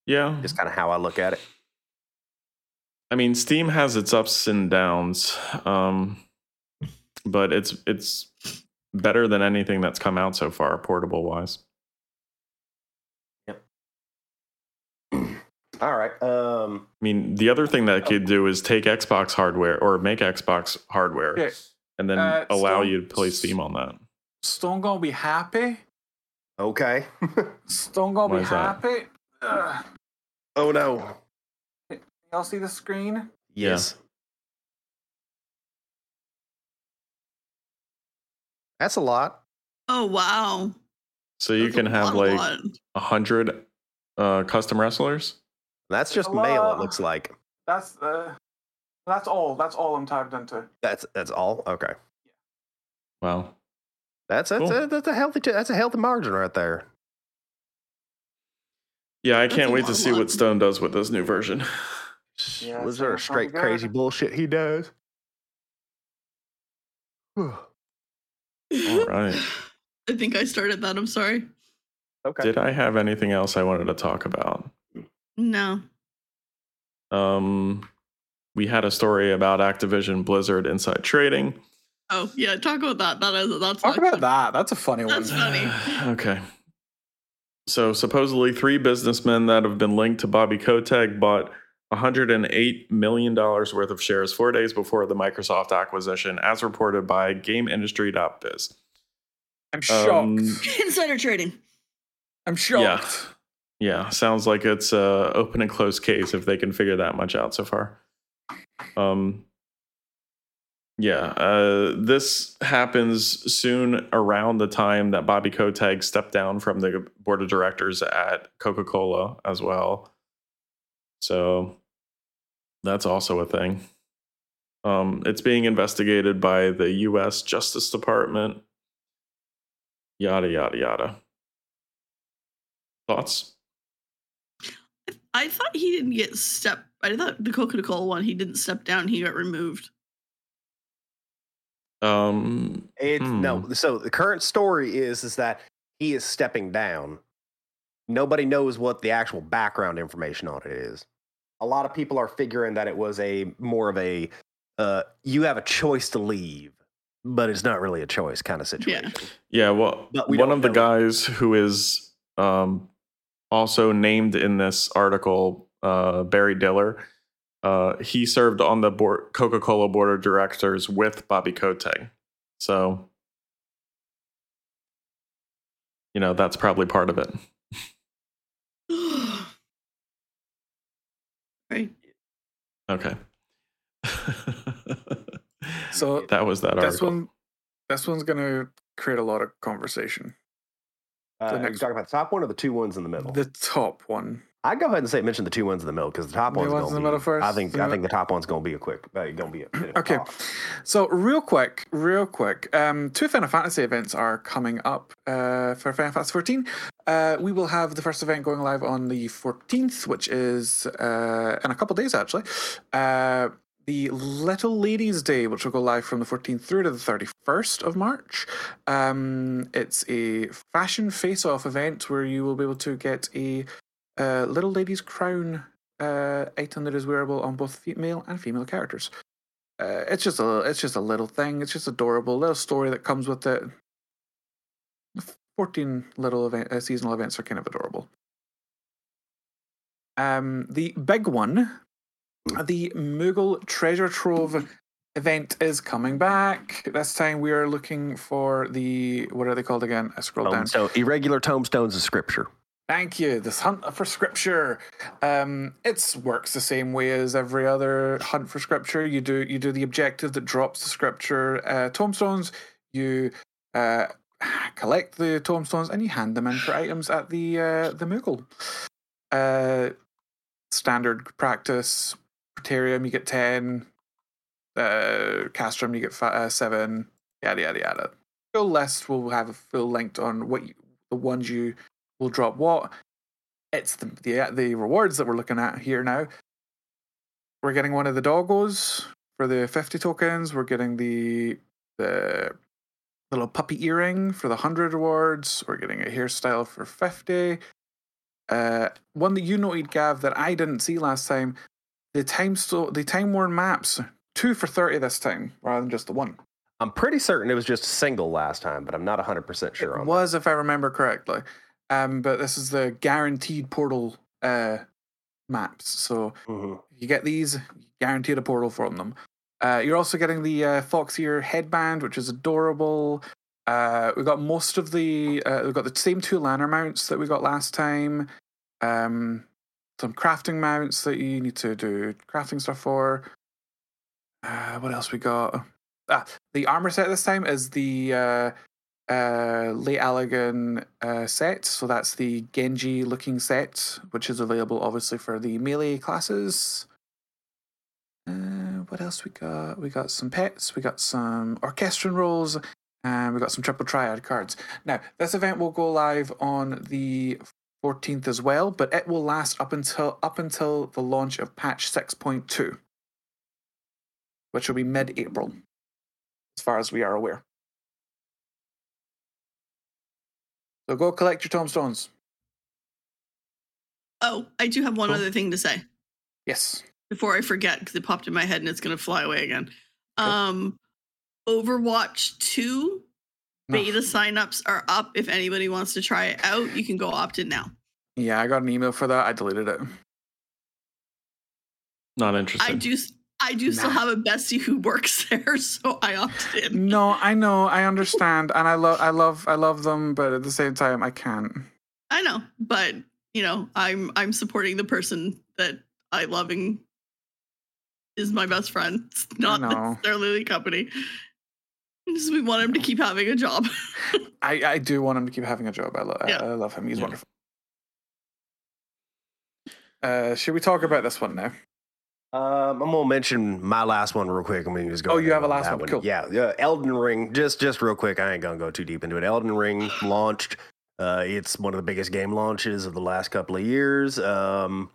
Yeah, Just kind of how I look at it. I mean Steam has its ups and downs, um, but it's it's better than anything that's come out so far, portable wise. Yep. All right. Um, I mean, the other thing that it could do is take Xbox hardware or make Xbox hardware Okay. And then Uh, allow Stone- you to play Steam on that. Stone gonna be happy. okay. Stone gonna Why be happy. Oh no. Y'all see the screen? Yes. That's a lot. Oh wow. So you That's can have lot, like a hundred uh, custom wrestlers. That's just Hello? mail. It looks like. That's uh, that's all. That's all I'm tagged into. That's that's all. Okay. Wow. That's that's, Cool. a, that's a healthy that's a healthy margin right there. Yeah, I can't wait to see what Stone does with this new version. Yeah, Was there a straight crazy bullshit he does? Whew. All right. I think I started that. I'm sorry. Okay. Did I have anything else I wanted to talk about? No. Um, we had a story about Activision Blizzard inside trading. Oh yeah, talk about that. That is that's Talk actually- about that. That's a funny one. That's funny. okay. So supposedly three businessmen that have been linked to Bobby Kotick bought 108 million dollars worth of shares four days before the Microsoft acquisition, as reported by GameIndustry.biz. I'm shocked. Um, Insider trading. I'm shocked. Yeah, sounds like it's a open and close case if they can figure that much out so far. Um, yeah, uh, this happens soon around the time that Bobby Kotick stepped down from the board of directors at Coca Cola as well. So that's also a thing. Um, it's being investigated by the U.S. Justice Department. Yada yada yada. Thoughts? I thought he didn't get step. I thought the Coca Cola one he didn't step down. He got removed. Um, It's no. Hmm. So the current story is is that he is stepping down. Nobody knows what the actual background information on it is. A lot of people are figuring that it was a more of a uh, you have a choice to leave, but it's not really a choice kind of situation. Yeah, Yeah. well, we one of the know. guys who is um, also named in this article, uh, Barry Diller, uh, he served on the board, Coca-Cola board of directors with Bobby Kotick. So, you know, that's probably part of it. right. Okay. So that was that this article. one, this one's gonna create a lot of conversation. Uh, The next- talking about the top one or the two ones in the middle? The top one. I go ahead and say mention the two ones in the middle because the top The one's ones going in the be. middle first? I think The I think the top one's going to be a quick. Uh, going to be a. bit of a Okay. So real quick, real quick, um, two Final Fantasy events are coming up uh, for Final Fantasy 14. Uh, we will have the first event going live on the 14th, which is uh, in a couple days actually. Uh, the Little Ladies Day, which will go live from the 14th through to the 31st of March. Um, it's a fashion face-off event where you will be able to get a uh, Little Ladies crown uh, item that is wearable on both male and female characters uh, it's just a it's just a little thing. It's just adorable little story that comes with it. Fourteen little event, uh, seasonal events are kind of adorable. Um, the big one, the Moogle Treasure Trove event is coming back. This time we are looking for the what are they called again? I scroll down. So irregular tombstones of scripture. Thank you. This hunt for scripture. Um, it works the same way as every other hunt for scripture. You do you do the objective that drops the scripture uh, tombstones. You uh, collect the tombstones and you hand them in for items at the uh, the Moogle. Uh, standard practice. Praetorium, you get ten. Uh, Castrum, you get fi- uh, seven. Yada yada yada. Full list will have a full link on what you, the ones you will drop what. It's the, the the rewards that we're looking at here now. We're getting one of the doggos for the 50 tokens. We're getting the the little puppy earring for the 100 rewards. We're getting a hairstyle for 50. Uh, one that you noted, Gav, that I didn't see last time. The time so the time worn maps, two for 30 this time rather than just the one. I'm pretty certain it was just a single last time, but I'm not 100 percent sure on. It on was, if I remember correctly. Um, but this is the guaranteed portal uh, maps. So that. Mhm. you get these, guaranteed a portal from them. Uh, you're also getting the uh, fox ear headband, which is adorable. Uh, we got most of the. Uh, we've got the same two lanner mounts that we got last time. Um, some crafting mounts that you need to do crafting stuff for. Uh, what else we got? Ah, the armor set this time is the uh, uh, Late Allagan uh, set. So that's the Genji looking set, which is available obviously for the melee classes. Uh, what else we got? We got some pets, we got some orchestrion rolls, and we got some triple triad cards. Now, this event will go live on the 14th as well, but it will last up until up until the launch of patch 6.2, which will be mid-April, as far as we are aware. So go collect your tombstones. Oh, I do have one Cool. other thing to say Yes. before I forget because it popped in my head and it's going to fly away again. Um, Overwatch 2 No. Beta signups are up. If anybody wants to try it out, you can go opt in now. Yeah, I got an email for that. I deleted it. Not interested. I do. s- I do still have a bestie who works there, so I opted in. No, I know, I understand, and I love, I love, I love them, but at the same time, I can't. I know, but you know, I'm I'm supporting the person that I loving is my best friend. It's not necessarily the company. Just we want him to keep having a job. I, I do want him to keep having a job. I, lo- I- Yeah. I, love him. He's Yeah. wonderful. Uh, should we talk about this one now? Um, I'm gonna mention my last one real quick, and we can just go. Oh, you have a last that one. Cool. Yeah, yeah. Elden Ring. Just, just real quick. I ain't gonna go too deep into it. Elden Ring launched. Uh, it's one of the biggest game launches of the last couple of years. Um,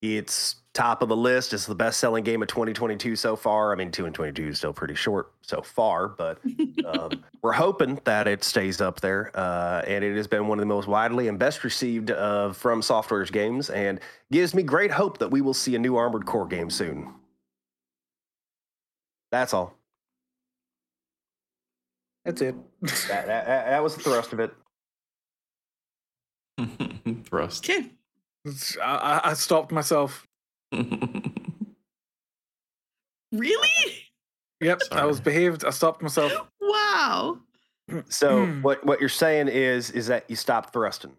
it's top of the list. It's the best-selling game of 2022 so far. I mean, two and 22 is still pretty short so far, but um, we're hoping that it stays up there. Uh, and it has been one of the most widely and best received uh, FromSoftware's games, and gives me great hope that we will see a new Armored Core game soon. That's all. That's it. That, that, that that was the thrust of it. Thrust. okay. I, I- I stopped myself. Really? Yep, I was behaved. I stopped myself. Wow. So Hmm. what what you're saying is is that you stopped thrusting.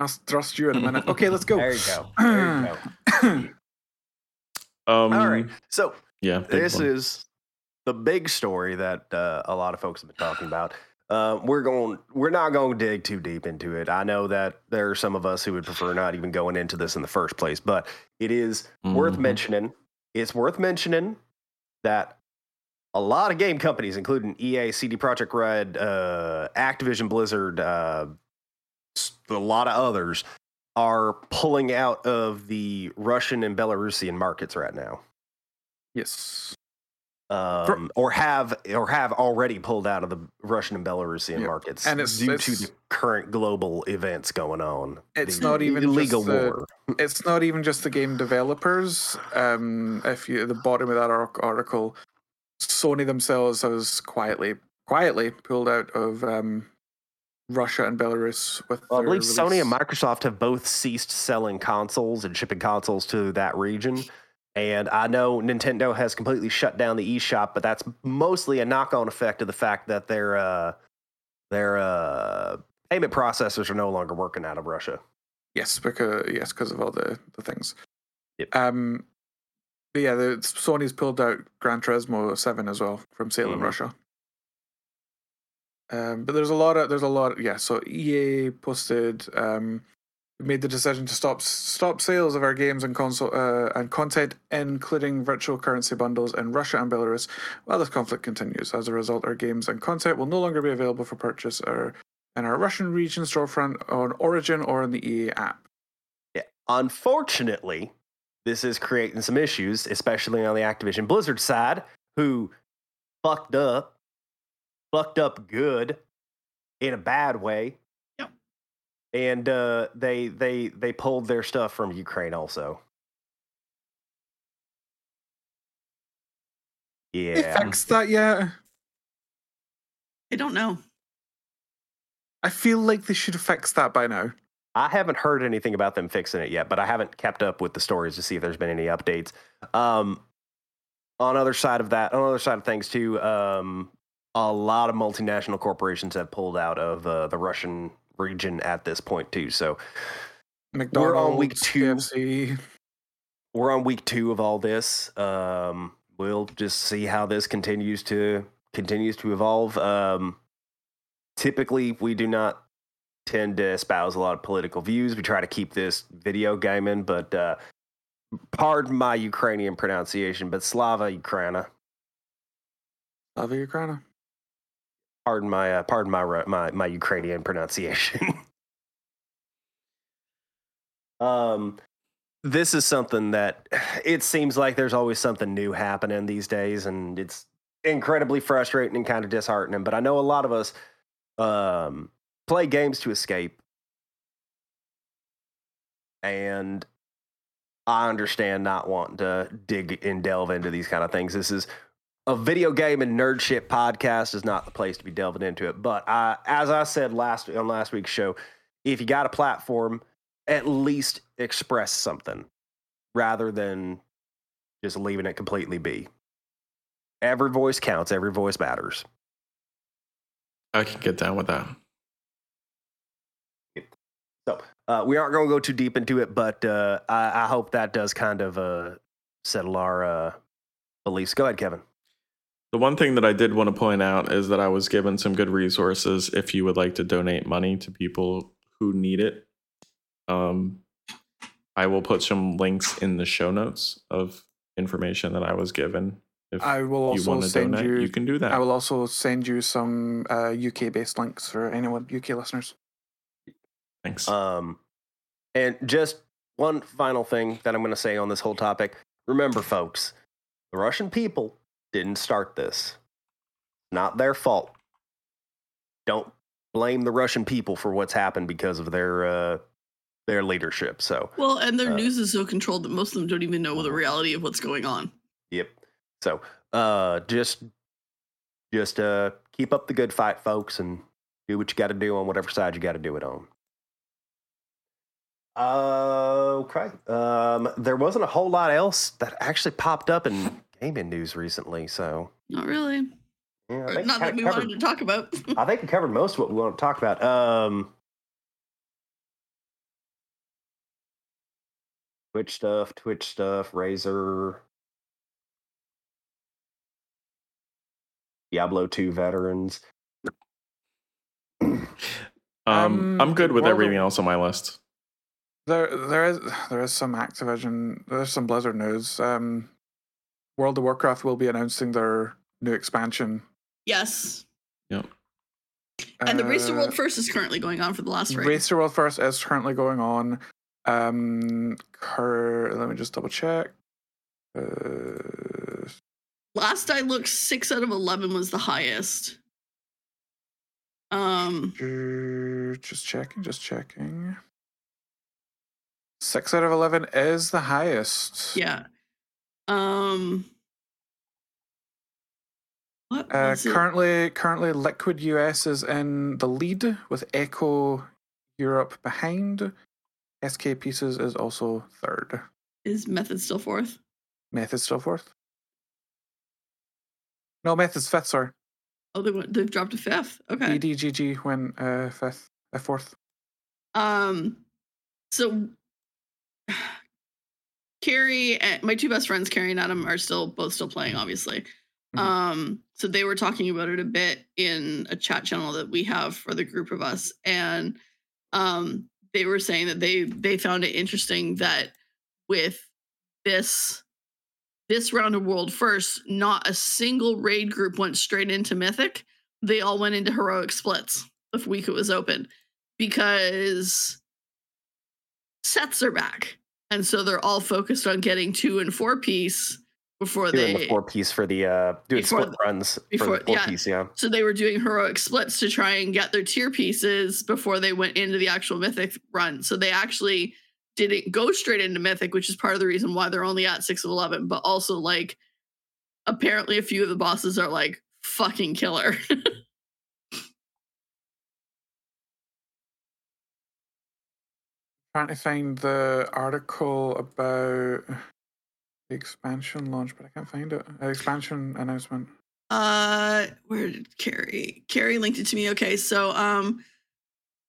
I'll thrust you in a minute. Okay, let's go. There you go. There you go. um, All right. So Yeah. this one. is the big story that uh, a lot of folks have been talking about. Uh, we're going. We're not going to dig too deep into it. I know that there are some of us who would prefer not even going into this in the first place, but it is worth Mhm. mentioning. It's worth mentioning that a lot of game companies, including EA, CD Projekt Red, uh, Activision Blizzard, uh, s- a lot of others, are pulling out of the Russian and Belarusian markets right now yes. Um, or have or have already pulled out of the Russian and Belarusian Yeah. markets And it's- due to the current global events going on. It's The not even illegal just the- war. It's not even just the game developers. Um, if you at the bottom of that article, Sony themselves has quietly quietly pulled out of um, Russia and Belarus with. Well, I believe Sony and. Microsoft have both ceased selling consoles and shipping consoles to that region. And I know Nintendo has completely shut down the eShop, but that's mostly a knock-on effect of the fact that their uh, their uh, payment processors are no longer working out of Russia. Yes, because yes, because of all the the things. Yep. Um, yeah, the Sony's pulled out Gran Turismo Seven as well from sale in Mhm. Russia. Um, but there's a lot of there's a lot. Yeah, so EA posted um, made the decision to stop stop sales of our games and console uh, and content, including virtual currency bundles in Russia and Belarus, while this conflict continues. As a result, our games and content will no longer be available for purchase or in our Russian region storefront on Origin or in the EA app. Yeah. Unfortunately, this is creating some issues, especially on the Activision Blizzard side, who fucked up, fucked up good in a bad way. Yep. And uh, they they they pulled their stuff from Ukraine also. They Yeah. fixed that yet? I don't know. I feel like they should have fixed that by now. I haven't heard anything about them fixing it yet, but I haven't kept up with the stories to see if there's been any updates. Um, on other side of that, on other side of things too, um, a lot of multinational corporations have pulled out of uh, the Russian region at this point too. So McDonald's, We're on week two. KFC. we're on week two of all this. Um, we'll just see how this continues to continues to evolve. Um, typically, we do not tend to espouse a lot of political views. We try to keep this video gaming, but uh, pardon my Ukrainian pronunciation, but Slava Ukraina. Slava Ukraina. Pardon my uh, pardon my my my Ukrainian pronunciation. um, this is something that it seems like there's always something new happening these days, and it's incredibly frustrating and kind of disheartening. But I know a lot of us um, play games to escape. and I understand not wanting to dig and delve into these kind of things. This is a video game and nerd shit podcast is not the place to be delving into it. But I, as I said last on last week's show, if you got a platform, at least express something rather than just leaving it completely be. Every voice counts. Every voice matters. I can get down with that. So uh, we aren't going to go too deep into it, but uh, I, I hope that does kind of uh, settle our uh, beliefs. Go ahead, Kevin. The one thing that I did want to point out is that I was given some good resources if you would like to donate money to people who need it. Um, I will put some links in the show notes of information that I was given. If I will you also want to send donate, you. you can do that. I will also send you some uh, UK based links for anyone UK listeners. Thanks. Um, and just one final thing that I'm going to say on this whole topic. Remember, folks, the Russian people didn't start this. Not their fault. Don't blame the Russian people for what's happened because of their uh, their leadership. So, Well, and their Uh, news is so controlled that most of them don't even know the reality of what's going on. yep. So, uh, just just uh, keep up the good fight, folks, and do what you got to do on whatever side you got to do it on. Okay. Um, there wasn't a whole lot else that actually popped up in gaming news recently, so Not really. yeah, I think, not that we covered, wanted to talk about. I think we covered most of what we want to talk about. Um, Twitch stuff, Twitch stuff, Razer, Diablo 2 veterans. um, um, I'm good with World of- everything else on my list. There, there is there is some Activision, there's some Blizzard news. Um, World of Warcraft will be announcing their new expansion. yes. Yep. And the Race to Uh, World First is currently going on for the last race. Race to World First is currently going on. Um, cur- let me just double check. Uh, Last I looked, six out of eleven was the highest. Um, just checking, just checking. Six out of eleven is the highest. yeah. Um, what Uh, was it? currently, currently, Liquid US is in the lead with Echo Europe behind. SK Pieces is also third. Is Method still fourth? Method still fourth. No, Method's fifth. Sorry, Oh, they went, they've dropped to fifth. Okay. EDGG went uh, fifth, uh, fourth. Um, so Carrie and my two best friends, Carrie and Adam, are still both still playing, obviously. Mhm. Um, so they were talking about it a bit in a chat channel that we have for the group of us, and um, they were saying that they they found it interesting that with this this round of world first, not a single raid group went straight into mythic. They all went into heroic splits the week it was open because sets are back. And so they're all focused on getting two and four piece before Doing they the four piece for the uh, doing split the- runs before- four yeah. piece. Yeah, so they were doing heroic splits to try and get their tier pieces before they went into the actual mythic run. So they actually didn't go straight into mythic, which is part of the reason why they're only at six of eleven, but also like apparently a few of the bosses are like fucking killer. Trying to find the article about the expansion launch, but I can't find it. Uh, expansion announcement. Uh, where did Carrie? Carrie linked it to me. Okay, so um,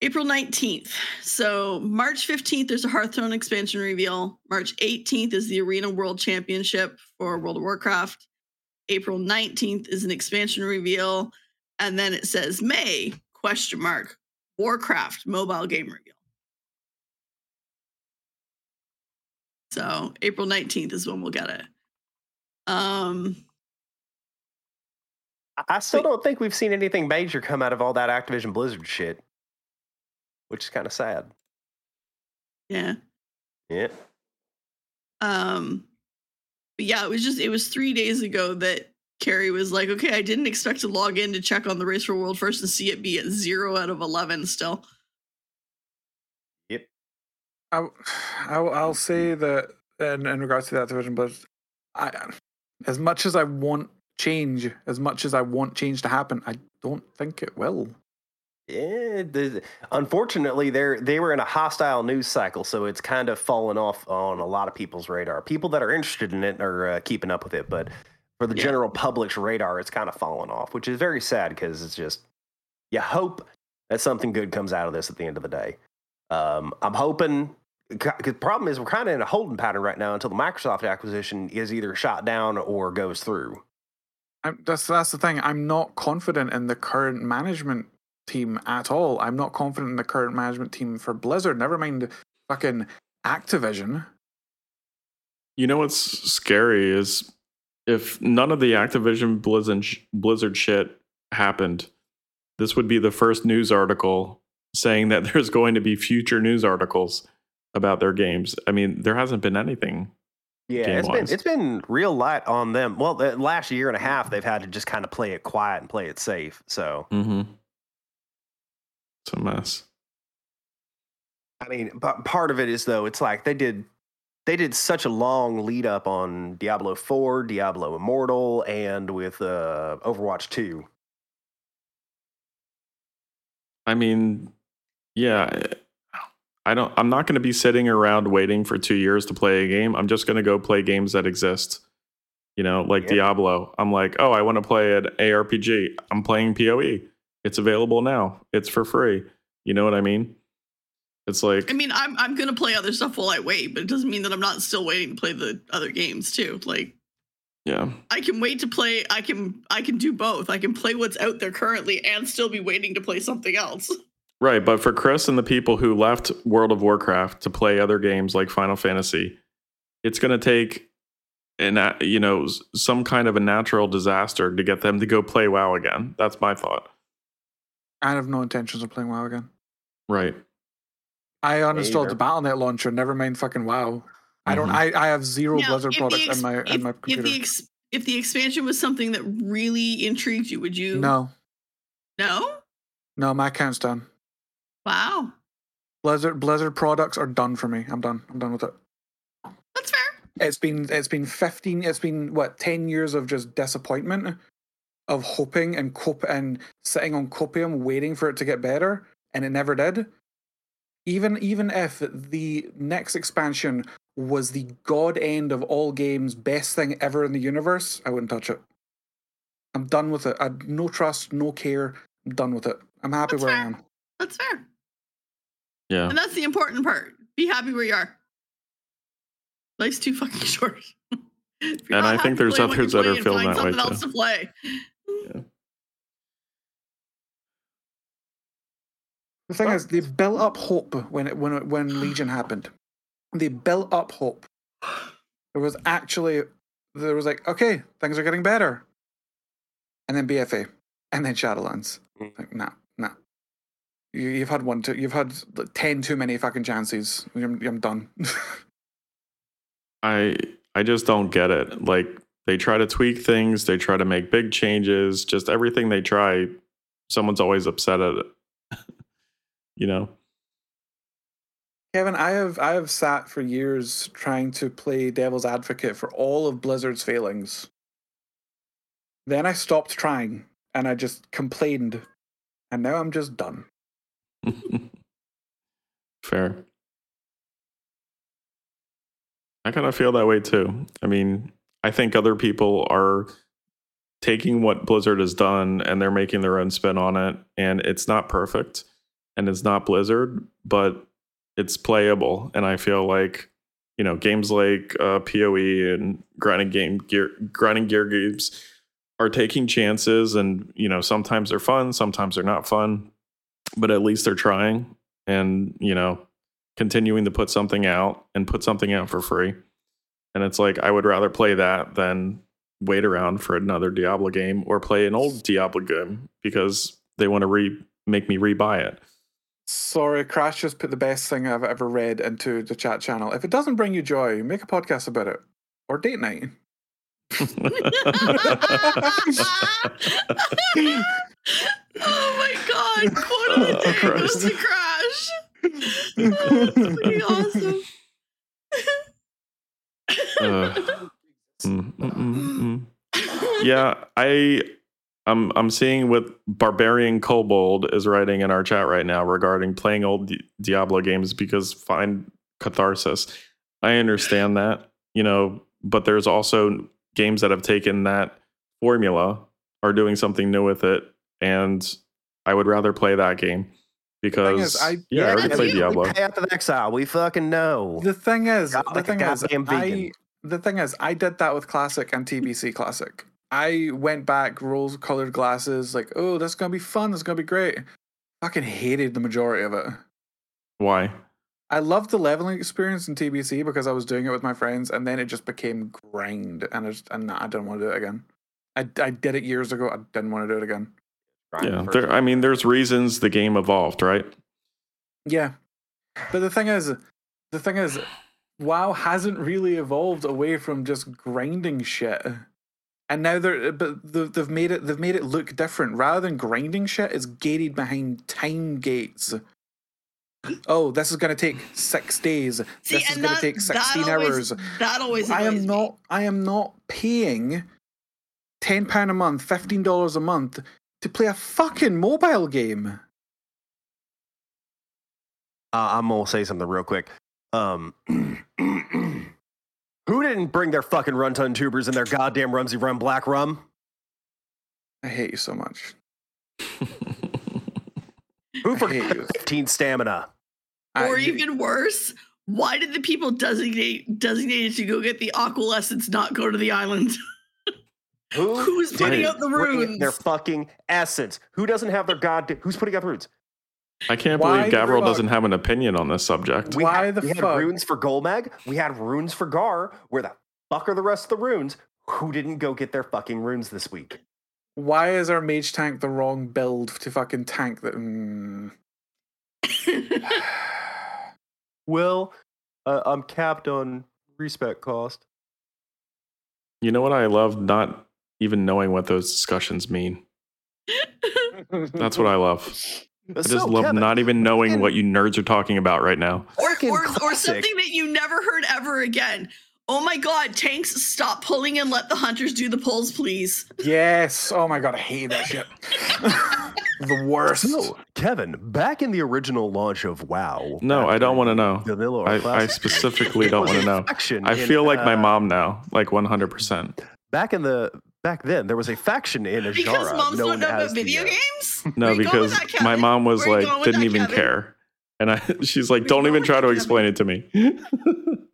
April nineteenth. So March fifteenth, there's a Hearthstone expansion reveal. March eighteenth is the Arena World Championship for World of Warcraft. April nineteenth is an expansion reveal, and then it says May question mark Warcraft mobile game reveal. So April nineteenth is when we'll get it. Um. I- still don't think we've seen anything major come out of all that Activision Blizzard shit, which is kind of sad. Yeah. Yeah. Um but yeah, it was just it was three days ago that Carrie was like, okay, I didn't expect to log in to check on the race for world first and see it be at zero out of eleven still. I, I'll, I'll say that in, in regards to that division, but I, as much as I want change, as much as I want change to happen, I don't think it will. Yeah, the, unfortunately, they're they were in a hostile news cycle, so it's kind of fallen off on a lot of people's radar. People that are interested in it are uh, keeping up with it, but for the Yeah. general public's radar, it's kind of fallen off, which is very sad because it's just you hope that something good comes out of this at the end of the day. Um, I'm hoping. Because the problem is, we're kind of in a holding pattern right now until the Microsoft acquisition is either shot down or goes through. I'm, that's that's the thing. I'm not confident in the current management team at all. I'm not confident in the current management team for Blizzard. Never mind fucking Activision. You know what's scary is if none of the Activision Blizzard Blizzard shit happened, this would be the first news article saying that there's going to be future news articles about their games. I mean, there hasn't been anything. Yeah, it's been it's been real light on them. Well, the last year and a half, they've had to just kind of play it quiet and play it safe. So, Mm-hmm. It's a mess. I mean, but part of it is though, it's like they did they did such a long lead up on Diablo Four, Diablo Immortal, and with uh, Overwatch Two. I mean, yeah, I don't. I'm not going to be sitting around waiting for two years to play a game. I'm just going to go play games that exist. You know, like Yeah. Diablo. I'm like, oh, I want to play an ARPG. I'm playing PoE. It's available now. It's for free. You know what I mean? It's like, I mean, I'm I'm gonna play other stuff while I wait, but it doesn't mean that I'm not still waiting to play the other games too. Like yeah, I can wait to play. I can I can do both. I can play what's out there currently and still be waiting to play something else. Right. But for Chris and the people who left World of Warcraft to play other games like Final Fantasy, it's going to take an you know some kind of a natural disaster to get them to go play WoW again. That's my thought. I have no intentions of playing WoW again. Right. I uninstalled either. the BattleNet launcher. Never mind fucking WoW. I don't. Mhm. I, I have zero Now, Blizzard products ex- in my if, in my if computer. the ex, if the expansion was something that really intrigued you, would you? no, No. no, my account's done. Wow, Blizzard Blizzard products are done for me. I'm done. I'm done with it. that's fair. It's been it's been 15 it's been what 10 years of just disappointment of hoping and cop and sitting on copium waiting for it to get better and it never did. Even even if the next expansion was the god end of all games, best thing ever in the universe, I wouldn't touch it. I'm done with it. I no trust, no care. I'm done with it. I'm happy That's where I am. That's fair, Yeah. and that's the important part. Be happy where you are. Life's too fucking short. And I think there's others that are playing, feeling that way, something else too. to play. The thing Well- is, they built up hope when it, when it, when Legion happened. They built up hope. There was actually there was like, okay, things are getting better, and then BFA, and then Shadowlands. Mm. Like, nah, nah. You, you've had one, too, you've had ten too many fucking chances. I'm, I'm done. I I just don't get it. Like they try to tweak things, they try to make big changes, just everything they try, someone's always upset at it. you know? Kevin, I have I have sat for years trying to play devil's advocate for all of Blizzard's failings. Then I stopped trying and I just complained, and now I'm just done. Fair. I kind of feel that way too. I mean, I think other people are taking what Blizzard has done and they're making their own spin on it. And it's not perfect and it's not Blizzard, but it's playable. And I feel like, you know, games like uh, PoE and grinding game gear, grinding gear games are taking chances. And, you know, sometimes they're fun, sometimes they're not fun, but at least they're trying and you know continuing to put something out and put something out for free and it's like i would rather play that than wait around for another diablo game or play an old diablo game because they want to re make me rebuy it Sorry, Crash just put the best thing I've ever read into the chat channel. If it doesn't bring you joy, make a podcast about it or date night. oh my god! Quote of the oh, day goes to Crash. oh, that's pretty awesome. Uh, mm, mm, mm, mm. yeah, I I'm I'm seeing what Barbarian Kobold is writing in our chat right now regarding playing old Diablo games because find catharsis. I understand that, you know, but there's also games that have taken that formula, are doing something new with it, and I would rather play that game because is, I- yeah, I already that's played. Diablo. Path of Exile. We fucking know. The thing is, Got the like thing is, I, the thing is, I did that with Classic and TBC Classic. I went back, rose colored glasses, like, oh, that's gonna be fun. That's gonna be great. Fucking hated the majority of it. Why? I loved the leveling experience in TBC because I was doing it with my friends, and then it just became grind, and I just, and I didn't want to do it again. I, I did it years ago. I didn't want to do it again. Yeah, there, I mean, there's reasons the game evolved, right? Yeah, but the thing is, the thing is, WoW hasn't really evolved away from just grinding shit, and now they're but they've made it they've made it look different. Rather than grinding shit, it's gated behind time gates. Oh, this is going to take six days. See, this is and going to that, take that sixteen always, hours. That always. I annoys am me. not. I am not paying ten pound a month, fifteen dollars a month to play a fucking mobile game. Uh, I'm gonna say something real quick. Um, who didn't bring their fucking Runn Tum Tubers and their goddamn rumsy rum black rum? I hate you so much. Who I forgot you. 15 stamina? I- Or you- even worse, why did the people designate designated to go get the aqua essence not go to the island? Who Who's putting didn't out the runes? Their fucking essence. Who doesn't have their god? Who's putting out the runes? I can't Why believe the Gavriil doesn't have an opinion on this subject. We Why had, the we had runes for Golemagg. We had runes for Garr. Where the fuck are the rest of the runes? Who didn't go get their fucking runes this week? Why is our mage tank the wrong build to fucking tank that? Mm. Well, uh, I'm capped on respect cost. You know what I love? Not even knowing what those discussions mean. That's what I love. I just love not even knowing fucking- what you nerds are talking about right now. or, or, or something that you never heard ever again. Oh my god, tanks, stop pulling and let the hunters do the pulls, please. yes. Oh my god, I hate that shit. the worst. So, Kevin, back in the original launch of WoW. No, I don't want to know. Vanilla or I, I specifically don't want to know. faction I in, feel like my uh, mom now, like 100%. Back in the back then, there was a faction in Ajara Because moms known don't know about video uh, games? No, Where you going with because that, my mom was Where like, didn't even Kevin? care. And I, she's like, Where don't even try to Kevin? explain it to me.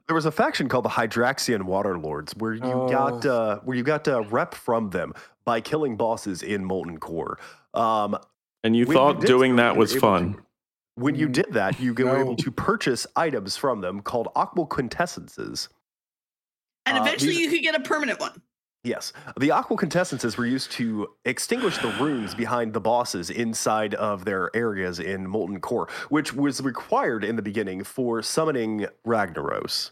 There was a faction called the Hydraxian Waterlords, where you got Oh. uh, where you got uh, rep from them by killing bosses in Molten Core. Um, and you When you thought doing so, that was fun. to- when you did that, you were able to purchase items from them called Aqua Quintessences. And Uh, eventually these- you could get a permanent one. Yes, the Aqua Quintessences were used to extinguish the runes behind the bosses inside of their areas in Molten Core, which was required in the beginning for summoning Ragnaros.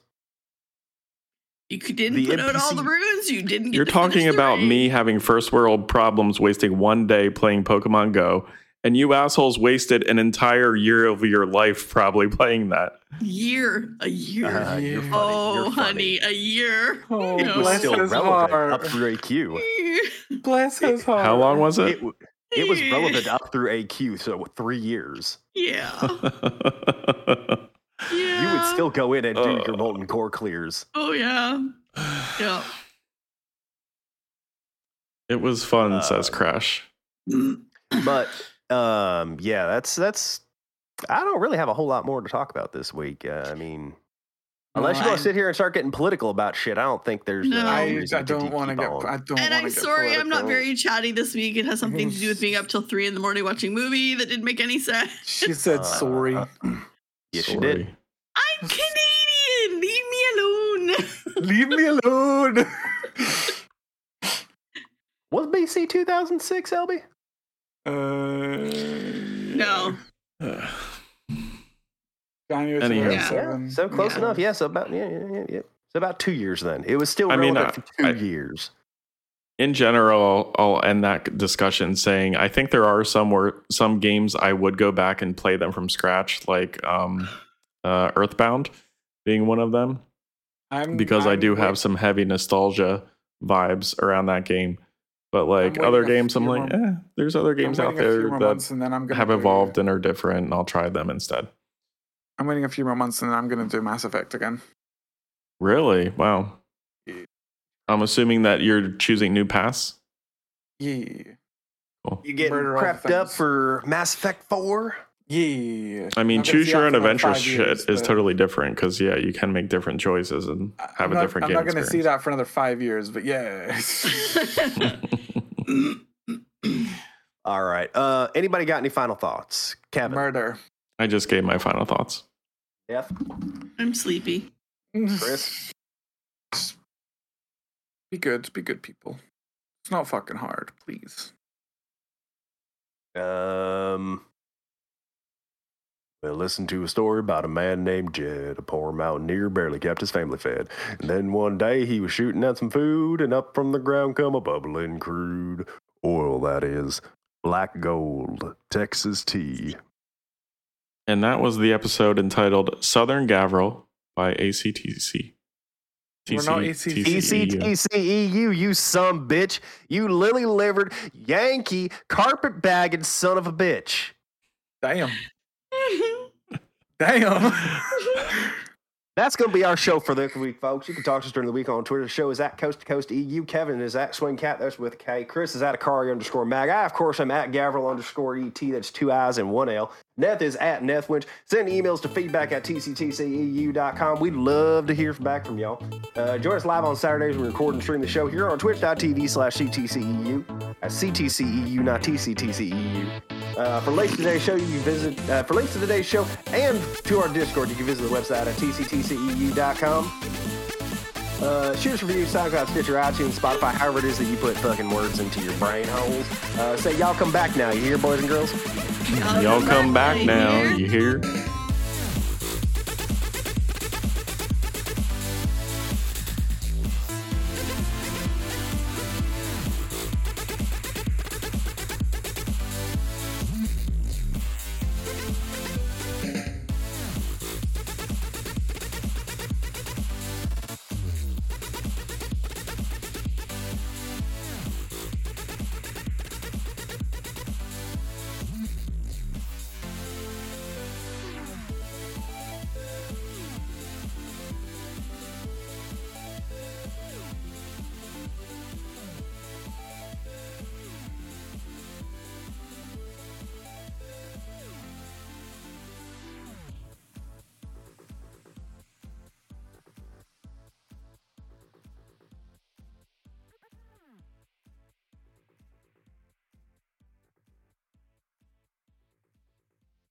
You didn't the put NPC. out all the runes. You didn't get You're to talking the about raid. me having first world problems, wasting one day playing Pokemon Go, and you assholes wasted an entire year of your life probably playing that. year, a year. Uh, you're funny. oh, you're funny. honey, a year. Oh, It was still relevant heart. up through AQ. Bless his heart. How long was It, it? it was relevant up through AQ, so three years. yeah, yeah. You would still go in and do your Uh. Molten Core clears. Oh yeah, yeah. it was fun, says Uh, Crash. But um, yeah, that's that's. I don't really have a whole lot more to talk about this week. Uh, I mean, unless you No, want to sit here and start getting political about shit, I don't think there's. No. uh, I, I don't want to get. on. I don't And I'm to get sorry, I'm not very chatty this week. It has something to do with being up till three in the morning watching a movie that didn't make any sense. She said Uh, sorry. Yes, you Sorry. did. I'm Canadian. Leave me alone. Leave me alone. Was BC 2006, LB? Uh, no. January Anyhow. Yeah. 2007. So close Yeah. enough. Yes, about yeah, yeah, yeah, yeah. So about two years then. It was still I mean, uh, for two I- years. in general, I'll end that discussion saying I think there are some where some games I would go back and play them from scratch, like um, uh, Earthbound being one of them, I'm, because i I'm do have some heavy nostalgia vibes around that game. But like other games, I'm like, more- eh, there's other games out waiting a few there more that and then I'm gonna have do- evolved and are different, and I'll try them instead. I'm waiting a few more months and then I'm gonna do Mass Effect again. Really? Wow. Yeah. I'm assuming that you're choosing new paths. Yeah. You getting Murder prepped up for Mass Effect 4? Yeah. I mean, I'm choose your own adventure shit years, is totally different because yeah, you can make different choices and have I'm a not, different I'm game not gonna see that for another five years, but yeah. All right. Uh, anybody got any final thoughts? Kevin? Murder. I just gave my final thoughts. Jeff? I'm sleepy. Chris? Be good. Be good people. It's not fucking hard, please. Um, well, listen to a story about a man named Jed, a poor mountaineer, barely kept his family fed. And then one day he was shooting at some food, and up from the ground come a bubbling crude oil, that is, black gold, Texas tea. And that was the episode entitled Southern Gavriil by ACTC. We're not TC ACTC. TCEU. ECTCEU, you some bitch. You lily livered, Yankee, carpet bagging son of a bitch. Damn. Damn. That's going to be our show for this week, folks. You can talk to us during the week on Twitter. The show is at Coast to Coast EU. Kevin is at Swing Cat. That's with K. Chris is at Akari underscore Mag. I, of course, am at Gavriil underscore ET. That's two I's and one L. Neth is at NethWench. Send emails to feedback at tctceu.com. We'd love to hear back from y'all. Uh, join us live on Saturdays. We record and stream the show here on twitch.tv slash ctceu. At ctceu, not tctceu. Uh, for links to today's show, you can visit, uh, for links to today's show and to our Discord, you can visit the website at tctceu.com. Uh, shoot us reviews, SoundCloud, Stitcher, iTunes, Spotify, however it is that you put fucking words into your brain holes. Uh, say, y'all come back now. You hear, boys and girls? Y'all come back now. You hear?